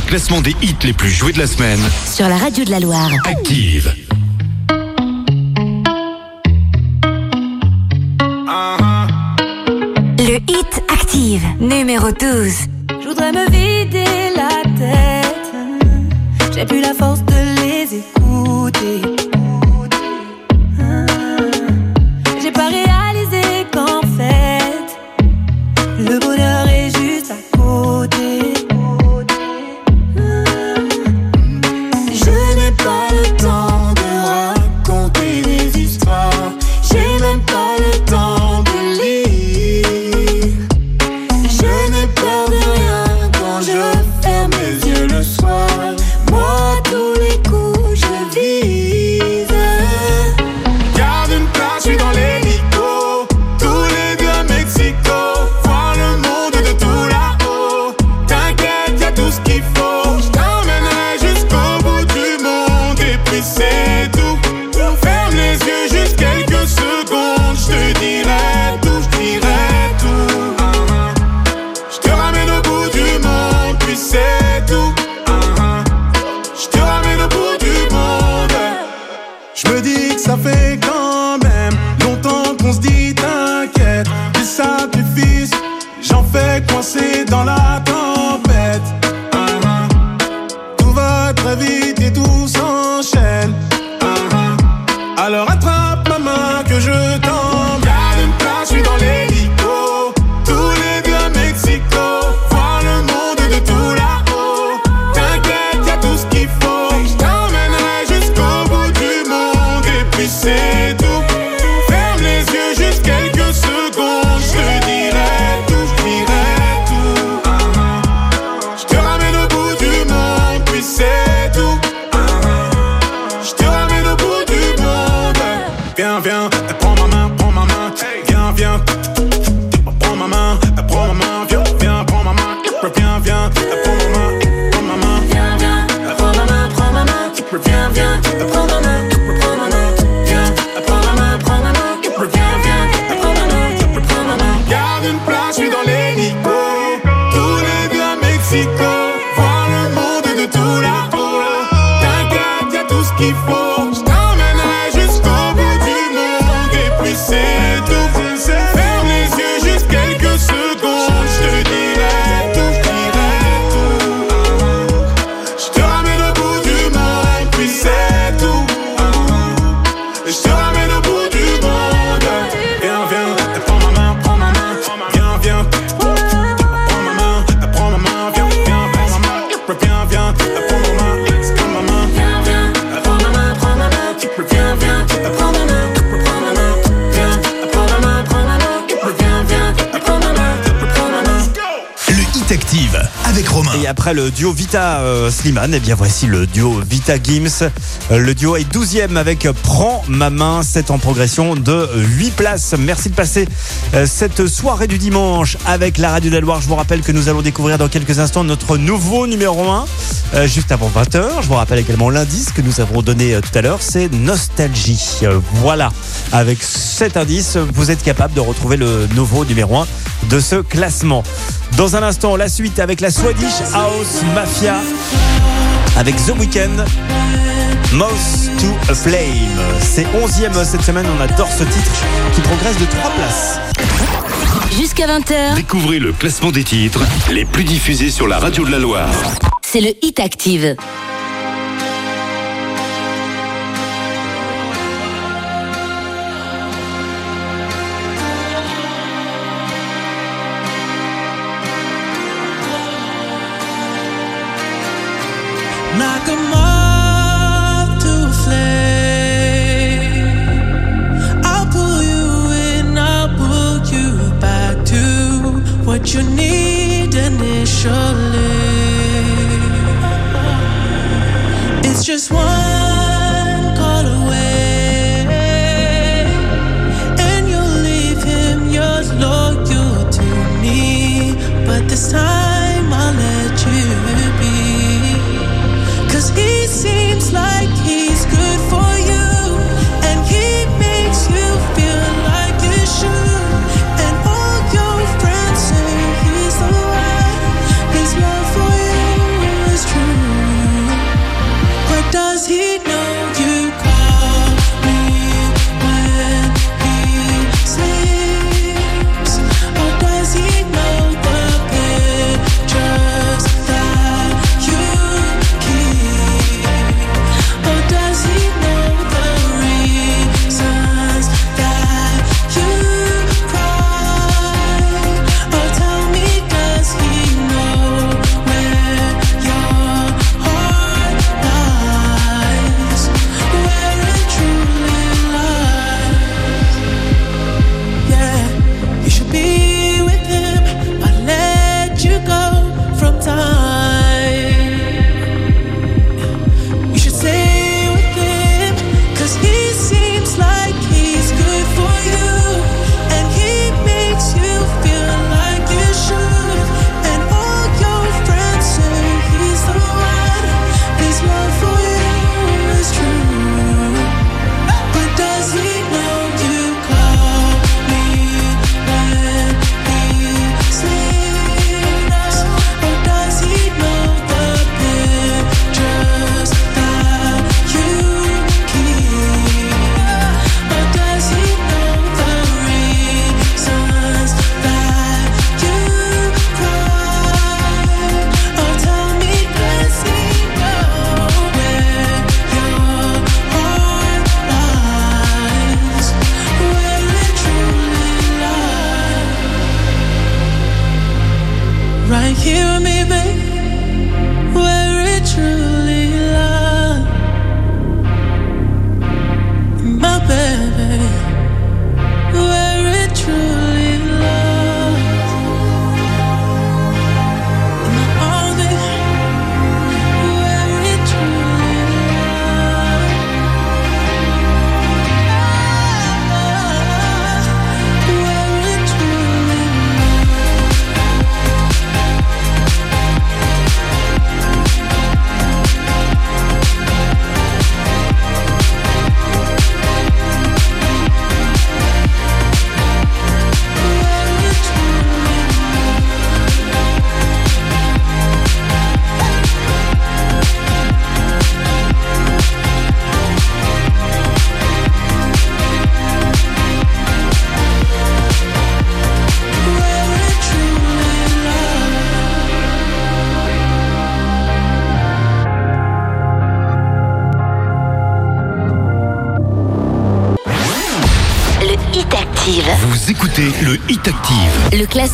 Speaker 5: classement des hits les plus joués de la semaine.
Speaker 7: Sur la radio de la Loire.
Speaker 5: Active.
Speaker 7: Le hit active, numéro 12.
Speaker 3: Euh, Slimane. Et bien voici le duo Vita Gims. Euh, le duo est 12e avec Prends ma main. C'est en progression de 8 places. Merci de passer euh, cette soirée du dimanche avec la Radio de la Loire. Je vous rappelle que nous allons découvrir dans quelques instants notre nouveau numéro 1 juste avant 20h. Je vous rappelle également l'indice que nous avons donné tout à l'heure. C'est Nostalgie. Voilà. Avec cet indice, vous êtes capable de retrouver le nouveau numéro 1 de ce classement. Dans un instant, la suite avec la Swedish House Mafia, avec The Weeknd. Mouse to a Flame. C'est 11e cette semaine, on adore ce titre qui progresse de 3 places.
Speaker 1: Jusqu'à 20h.
Speaker 5: Découvrez le classement des titres les plus diffusés sur la radio de la Loire.
Speaker 1: C'est le Hit Active.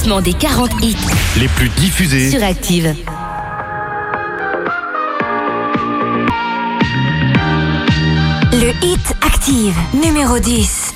Speaker 1: des 40 hits
Speaker 18: les plus diffusés
Speaker 1: sur Active. Le hit Active, numéro 10.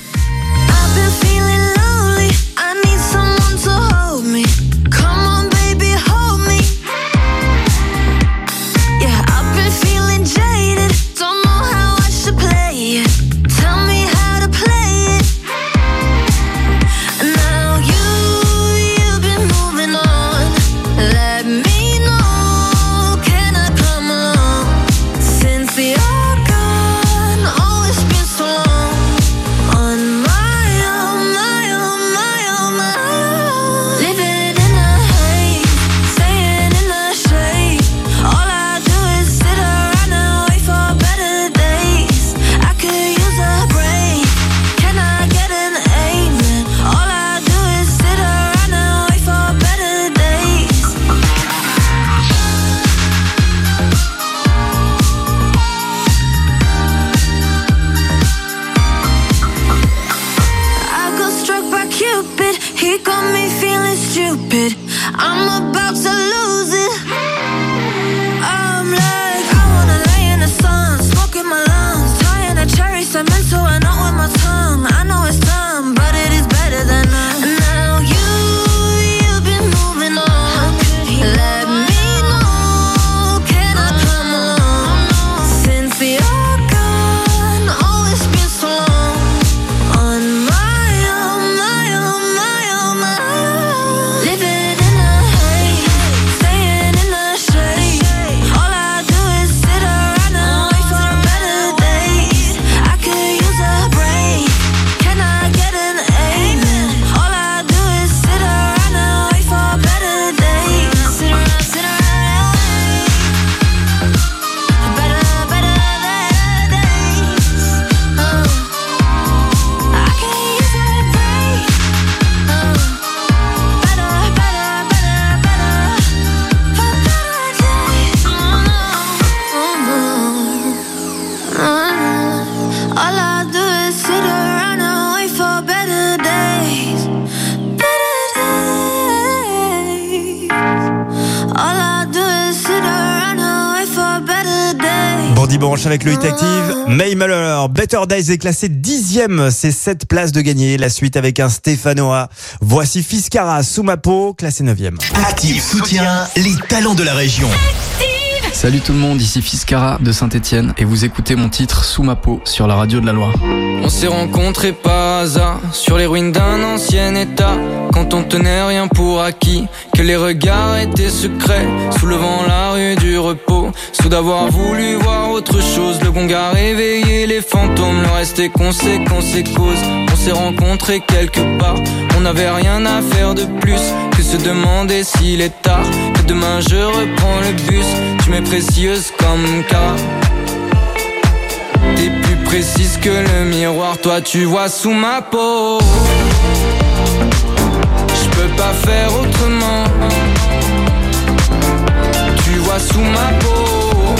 Speaker 3: Branche avec le Hit Active. May Muller, Better Days est classé dixième. C'est 7 places de gagner. La suite avec un Stéphanoa. Voici Fiscara sous ma peau, classé 9e.
Speaker 22: Active soutient les talents de la région.
Speaker 23: Salut tout le monde, ici Fiscara de Saint-Etienne et vous écoutez mon titre Sous ma peau sur la radio de la Loire.
Speaker 24: On s'est rencontrés par hasard sur les ruines d'un ancien état. Quand on tenait rien pour acquis, que les regards étaient secrets, soulevant la rue du repos. Sous d'avoir voulu voir autre chose, le gong a réveillé les fantômes. Le reste est conséquence et cause. On s'est rencontrés quelque part, on n'avait rien à faire de plus que se demander s'il est tard. Demain je reprends le bus, tu m'es précieuse comme car. T'es plus précise que le miroir, toi tu vois sous ma peau. Je peux pas faire autrement. Tu vois sous ma peau.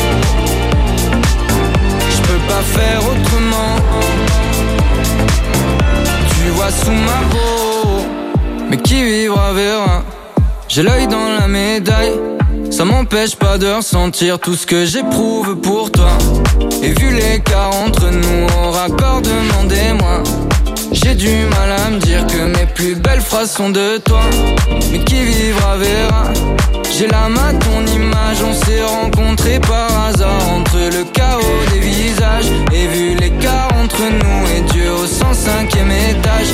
Speaker 24: Je peux pas faire autrement. Tu vois sous ma peau. Mais qui vivra verra. J'ai l'œil dans la médaille. Ça m'empêche pas de ressentir tout ce que j'éprouve pour toi. Et vu l'écart entre nous, au raccord, demandez-moi. J'ai du mal à me dire que mes plus belles phrases sont de toi. Mais qui vivra verra. J'ai la main ton image, on s'est rencontrés par hasard entre le chaos des visages. Et vu l'écart entre nous et Dieu au 105ème étage,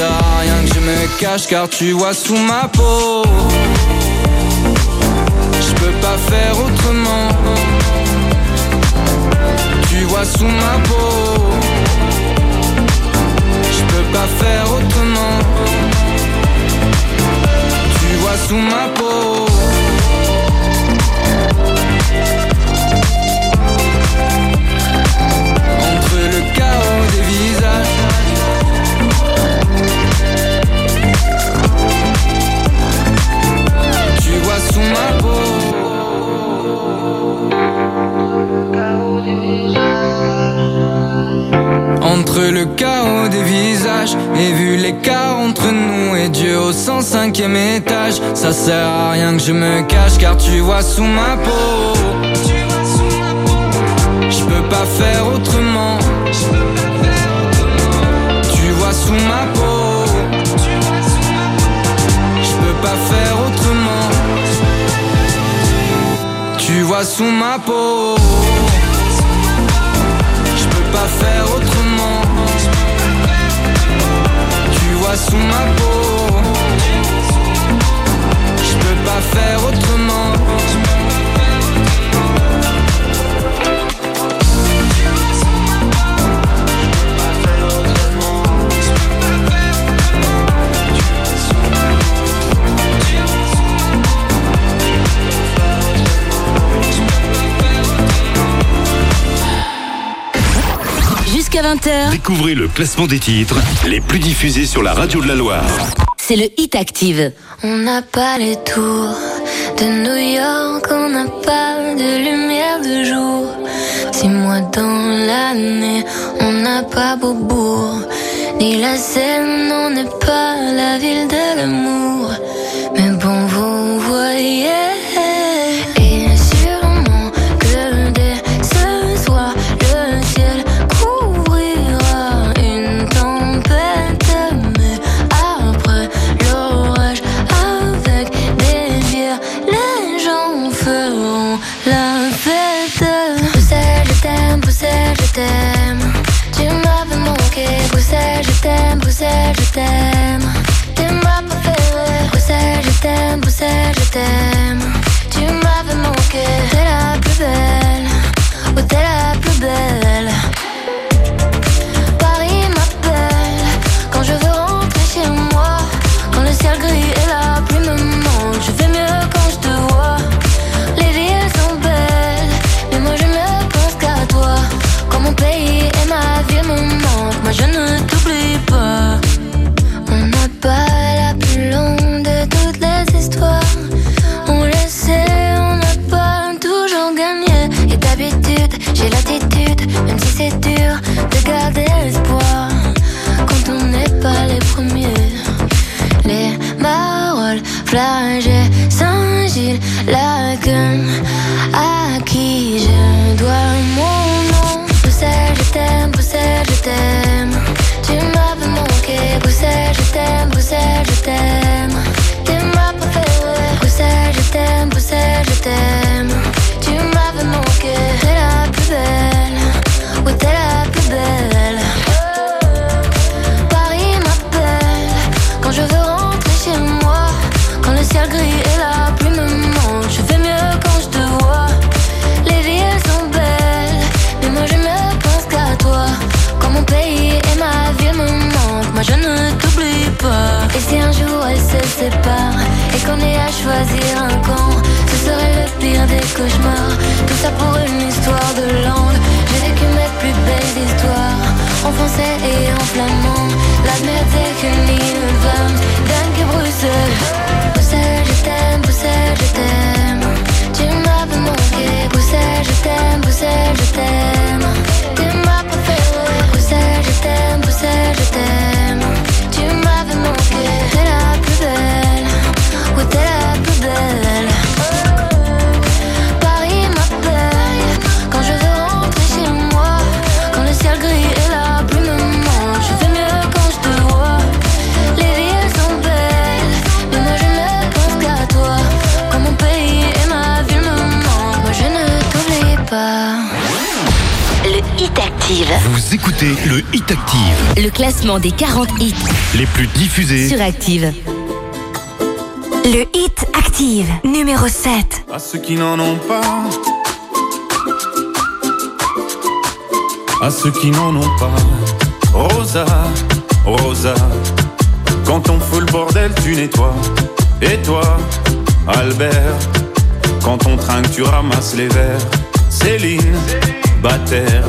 Speaker 24: rien que je me cache car tu vois sous ma peau. Je peux pas faire autrement. Tu vois sous ma peau. Je peux pas faire autrement. Tu vois sous ma peau. Entre le chaos des visages et vu l'écart entre nous et Dieu au 105ème étage, ça sert à rien que je me cache car tu vois sous ma peau. Je peux pas faire autrement. Tu vois sous ma peau. Je peux pas faire autrement. Tu vois sous ma peau. Je peux pas faire autrement. Sous ma peau. Je peux pas faire autrement.
Speaker 5: Découvrez le classement des titres les plus diffusés sur la radio de la Loire.
Speaker 18: C'est le Hit Active.
Speaker 15: On n'a pas les tours de New York, on n'a pas de lumière de jour. Six mois dans l'année, on n'a pas Beaubourg. Ni la Seine, on n'est pas la ville de l'amour. Mais bon, vous voyez. des
Speaker 7: 40 hits
Speaker 5: les plus diffusés
Speaker 7: sur Active. Le hit Active, numéro 7.
Speaker 25: À ceux qui n'en ont pas. À ceux qui n'en ont pas. Rosa, Rosa. Quand on fout le bordel, tu nettoies. Et toi, Albert. Quand on trinque, tu ramasses les verres. Céline, Céline.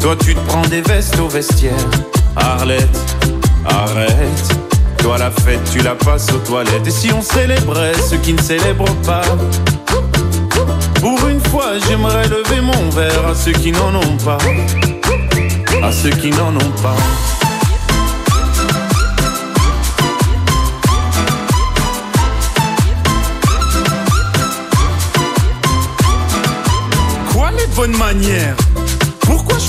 Speaker 25: Toi, tu te prends des vestes au vestiaire. Arlette, arrête. Toi la fête, tu la passes aux toilettes. Et si on célébrait ceux qui ne célèbrent pas? Pour une fois, j'aimerais lever mon verre à ceux qui n'en ont pas. À ceux qui n'en ont pas. Quoi les bonnes manières?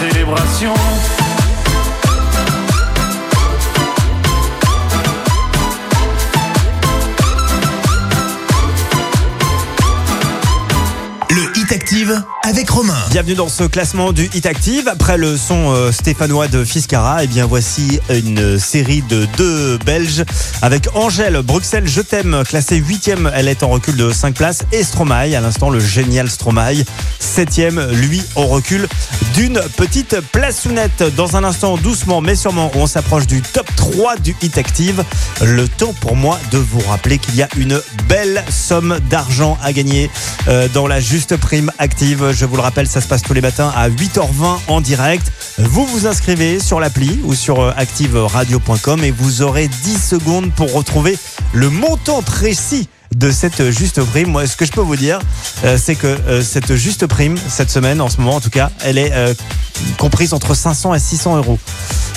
Speaker 25: Cœur
Speaker 3: Avec Romain. Bienvenue dans ce classement du Hit Active. Après le son euh, stéphanois de Fiscara, eh bien voici une série de deux Belges avec Angèle Bruxelles Je t'aime, classée 8 Elle est en recul de 5 places. Et Stromae, à l'instant le génial Stromae, 7 lui en recul d'une petite place nette. Dans un instant, doucement mais sûrement, on s'approche du top 3 du Hit Active. Le temps pour moi de vous rappeler qu'il y a une belle somme d'argent à gagner euh, dans la juste prime. Je vous le rappelle, ça se passe tous les matins à 8h20 en direct. Vous vous inscrivez sur l'appli ou sur euh, activeradio.com et vous aurez 10 secondes pour retrouver le montant précis de cette juste prime. Moi, ce que je peux vous dire, euh, c'est que euh, cette juste prime, cette semaine, en ce moment en tout cas, elle est euh, comprise entre 500 et 600 euros.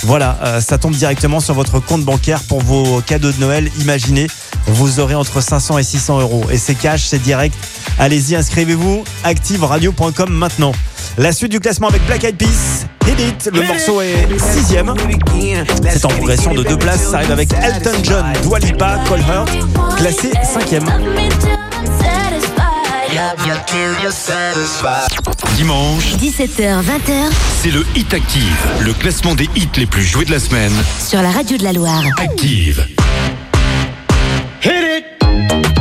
Speaker 3: Voilà, ça tombe directement sur votre compte bancaire pour vos cadeaux de Noël. Imaginez, vous aurez entre 500 et 600 euros. Et c'est cash, c'est direct. Allez-y, inscrivez-vous. ActiveRadio.com maintenant. La suite du classement avec Black Eyed Peas. Hit It, le morceau est sixième. C'est en progression de deux places. Ça arrive avec Elton John, Dua Lipa, Cole Hurt, classé cinquième.
Speaker 5: Dimanche,
Speaker 7: 17h, 20h
Speaker 5: c'est le Hit Active, le classement des hits les plus joués de la semaine.
Speaker 7: sur la radio de la Loire.
Speaker 5: Active.
Speaker 20: Hit it.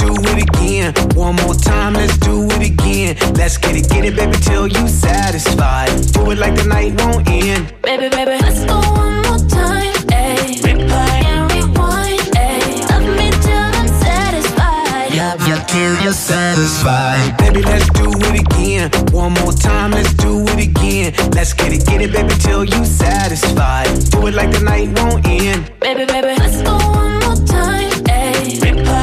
Speaker 9: it again. One more time, let's do it again. Let's get it, get it, baby, till you satisfied. Do it like the night won't end.
Speaker 8: Baby, baby, let's go one more time. Ayy, replay and rewind. Ayy, love me till I'm satisfied.
Speaker 9: Love you till you're satisfied. Baby, let's do it again. One more time, let's do it again. Let's get it, get it, baby, till you satisfied. Do it like the night won't end.
Speaker 8: Baby, baby, let's go one more time. Ayy, replay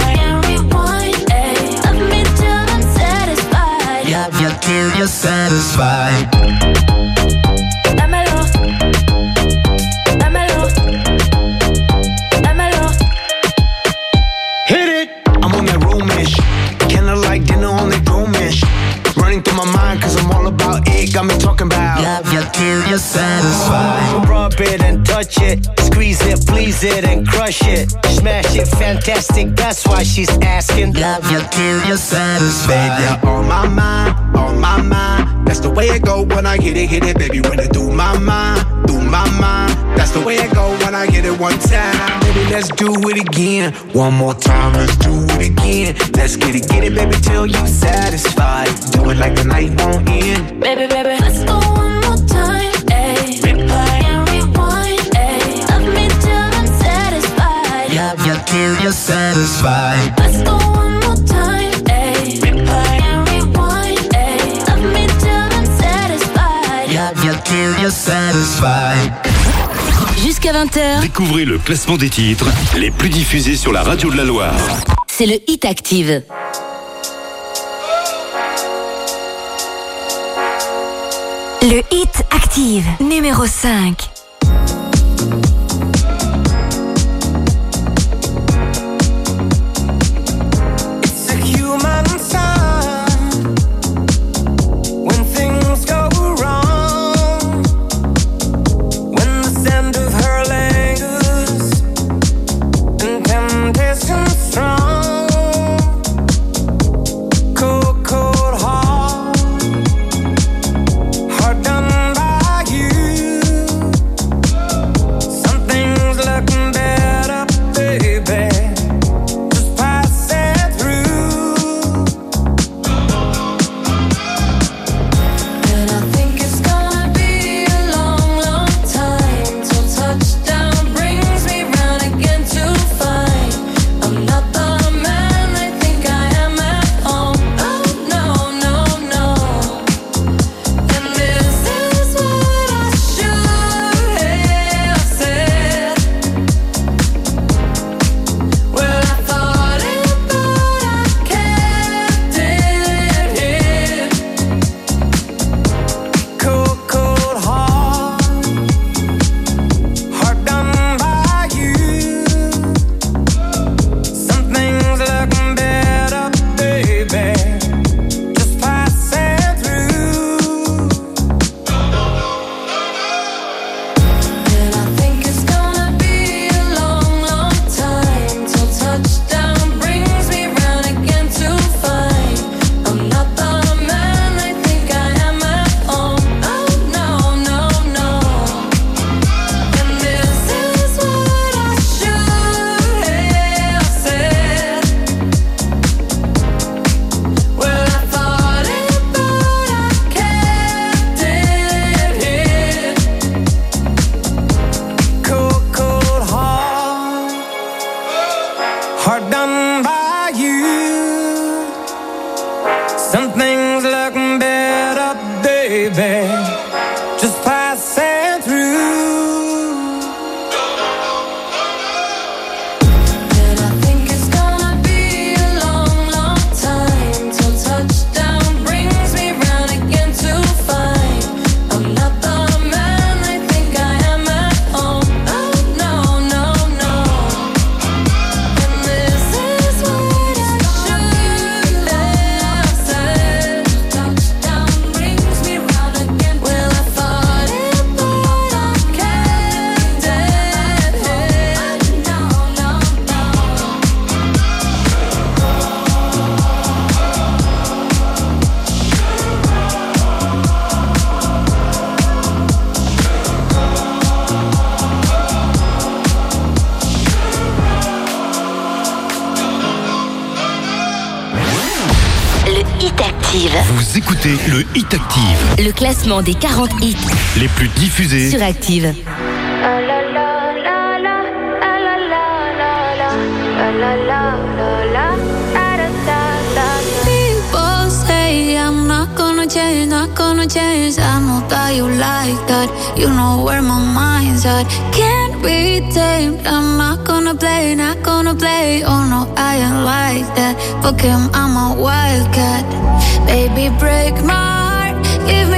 Speaker 8: till
Speaker 9: you're satisfied.
Speaker 8: Dámelo. Dámelo. Dámelo.
Speaker 9: Hit it! I'm on that romish. Kinda like dinner on that gromish. Running through my mind, cause I'm all about it. Got me talking about love you till you're satisfied.
Speaker 26: Rub it and touch it, squeeze it, please it and crush it. Smash it, fantastic, that's why she's asking.
Speaker 9: Love you till you're satisfied. Baby, you're on my mind, on my mind. That's the way it go when I hit it, hit it, baby. When it do my mind, do my mind. That's the way it go when I hit it one time. Baby, let's do it again. One more time, let's do it again. Let's get it, get it, baby, till you satisfied. Do it like the night won't end.
Speaker 8: Baby, baby, let's go one more time. Ayy, replay and rewind. Ayy, love me till I'm satisfied.
Speaker 9: Love you till you're satisfied.
Speaker 8: Let's go
Speaker 18: Jusqu'à 20h.
Speaker 5: Découvrez le classement des titres les plus diffusés sur la radio de la Loire.
Speaker 18: C'est le Hit Active.
Speaker 8: Le Hit Active, numéro 5.
Speaker 18: classement des 40 hits
Speaker 5: les plus diffusés
Speaker 18: sur Active.
Speaker 15: People say I'm not gonna change, not gonna change. I know that you like that. You know where my mind's at. Can't be tamed. I'm not gonna play, not gonna play. Oh no, I ain't like that. Fuck him, I'm a wildcat. Baby, break my heart. Give me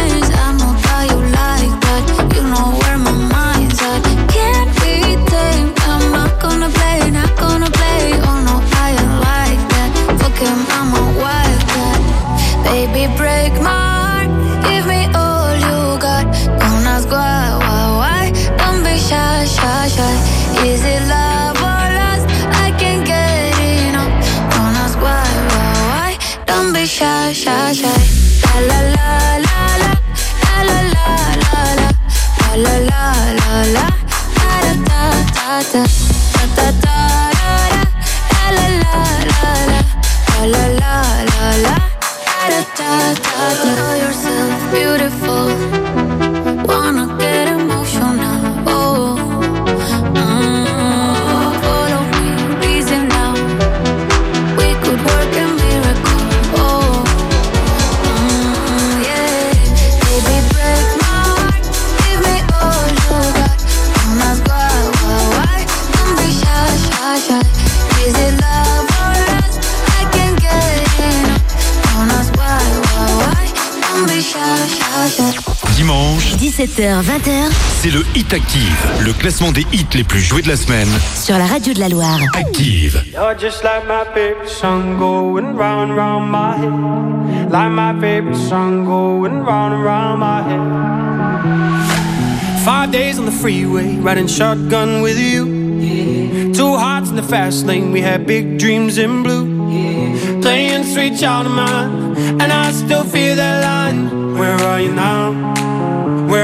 Speaker 18: 18h, 20h.
Speaker 5: C'est le Hit Active, le classement des hits les plus joués de la semaine.
Speaker 18: Sur la radio de la Loire.
Speaker 5: Active.
Speaker 27: You're just like my favorite song going round round my head. Like my favorite song going round round my head. Five days on the freeway, riding shotgun with you. Yeah. Two hearts in the fast lane, we had big dreams in blue. Yeah. Playing sweet child of mine, and I still feel that line. Where are you now?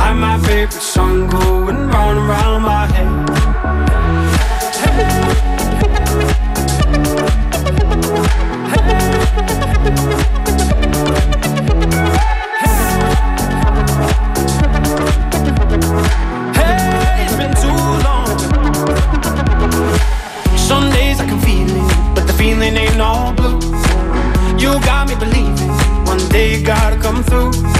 Speaker 27: Like my favorite song going round and round my head Ain't all blue. You got me believing. One day you gotta come through.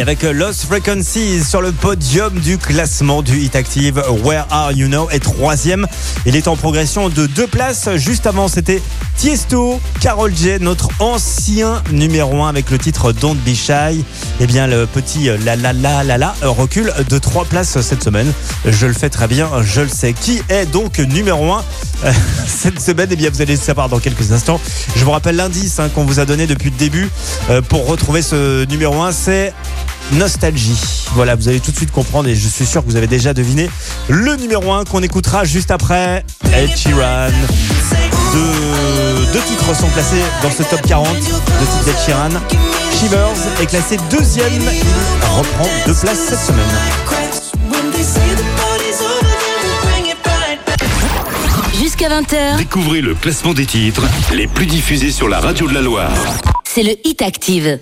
Speaker 3: Et avec euh, Lost Frequencies sur le podium du classement du Hit Active, Where Are You Now est troisième. Il est en progression de deux places. Juste avant, c'était Tiesto, Carol J, notre ancien numéro 1 avec le titre Don't Be Shy. Eh bien, le petit euh, la la la la la euh, recule de trois places cette semaine. Je le fais très bien, je le sais. Qui est donc numéro 1 cette semaine? Eh bien, vous allez le savoir dans quelques instants. Je vous rappelle l'indice hein, qu'on vous a donné depuis le début pour retrouver ce numéro 1, c'est Nostalgie. Voilà, vous allez tout de suite comprendre et je suis sûr que vous avez déjà deviné le numéro 1 qu'on écoutera juste après Ed Sheeran. Deux, deux titres sont placés dans ce top 40 de titres d'Ed Sheeran. Shivers est classé deuxième. Il reprend deux places cette semaine.
Speaker 18: Jusqu'à 20h,
Speaker 5: Découvrez le classement des titres les plus diffusés sur la radio de la Loire.
Speaker 18: c'est le Hit Active.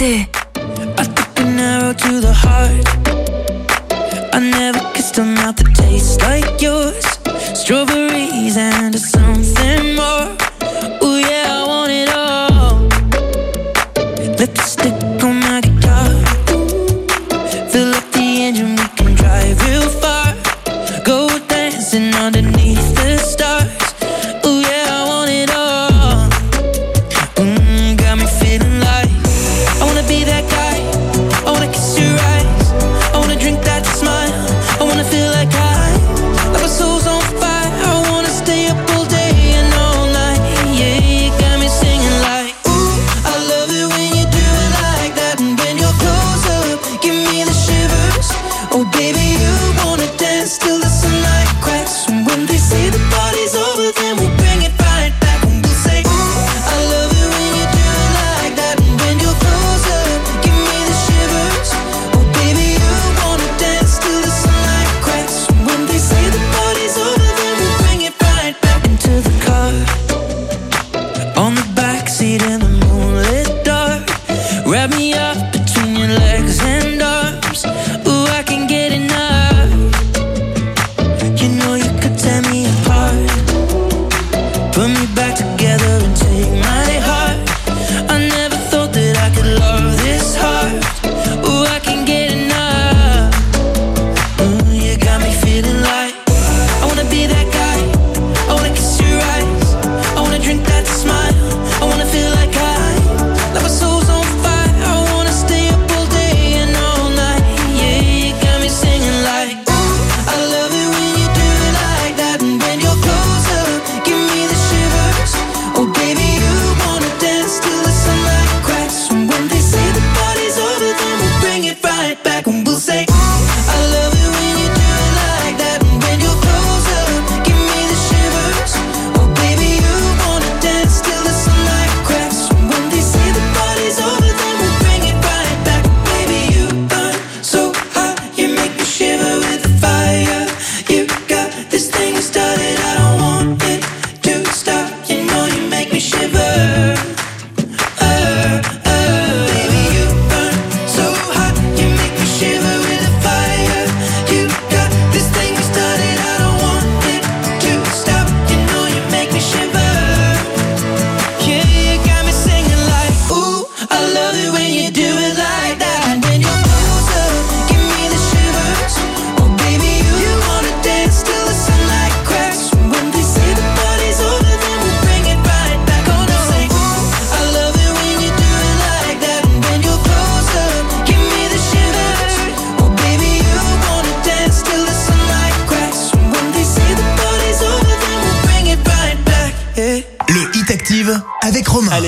Speaker 4: Numéro 2.
Speaker 1: an arrow to the heart. I never kissed a mouth that tastes like yours. Strawberries and something more.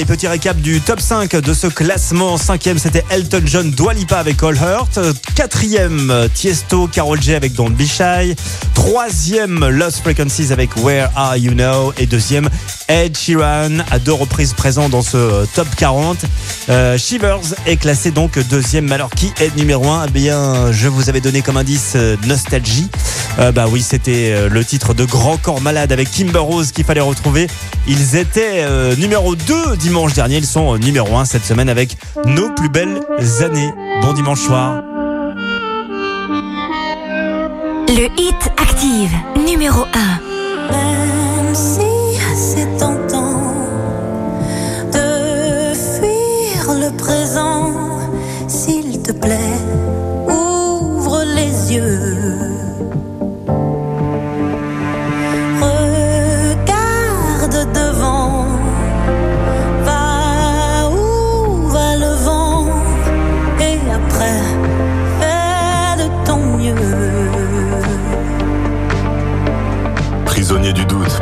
Speaker 3: Petit récap du top 5 de ce classement. Cinquième, c'était Elton John, Dua Lipa avec All Hurt. Quatrième, Tiesto, Carol J avec Don't Be Shy. Troisième, Lost Frequencies avec Where Are You Now? Et deuxième, Ed Sheeran, à deux reprises présent dans ce top 40. Euh, Shivers est classé donc deuxième. Alors, qui est numéro 1 Eh bien, je vous avais donné comme indice euh, Nostalgie. Euh, bah oui, c'était euh, le titre de Grand Corps Malade avec Kimber Rose qu'il fallait retrouver. Ils étaient euh, numéro 2 dimanche dernier. Ils sont euh, numéro 1 cette semaine avec Nos plus belles années. Bon dimanche soir.
Speaker 4: Le hit active, numéro 1.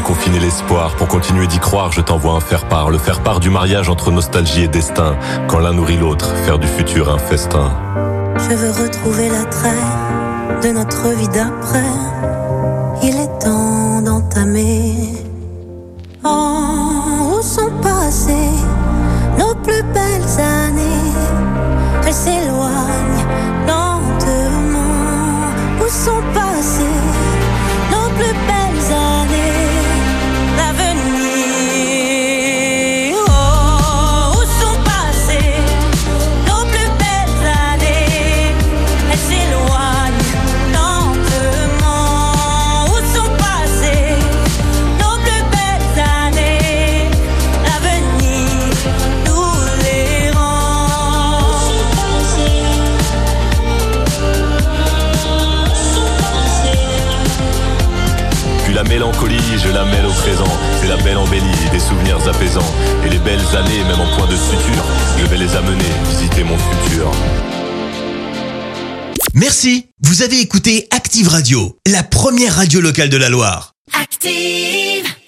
Speaker 15: Déconfiné l'espoir. Pour continuer d'y croire, je t'envoie un faire-part. Le faire-part du mariage entre nostalgie et destin. Quand l'un nourrit l'autre, faire du futur un festin.
Speaker 28: Je veux retrouver l'attrait de notre vie d'après.
Speaker 29: Souvenirs apaisants. Et les belles années, même en point de suture, je vais les amener visiter mon futur.
Speaker 22: Merci. Vous avez écouté Active Radio, la première radio locale de la Loire.
Speaker 30: Active.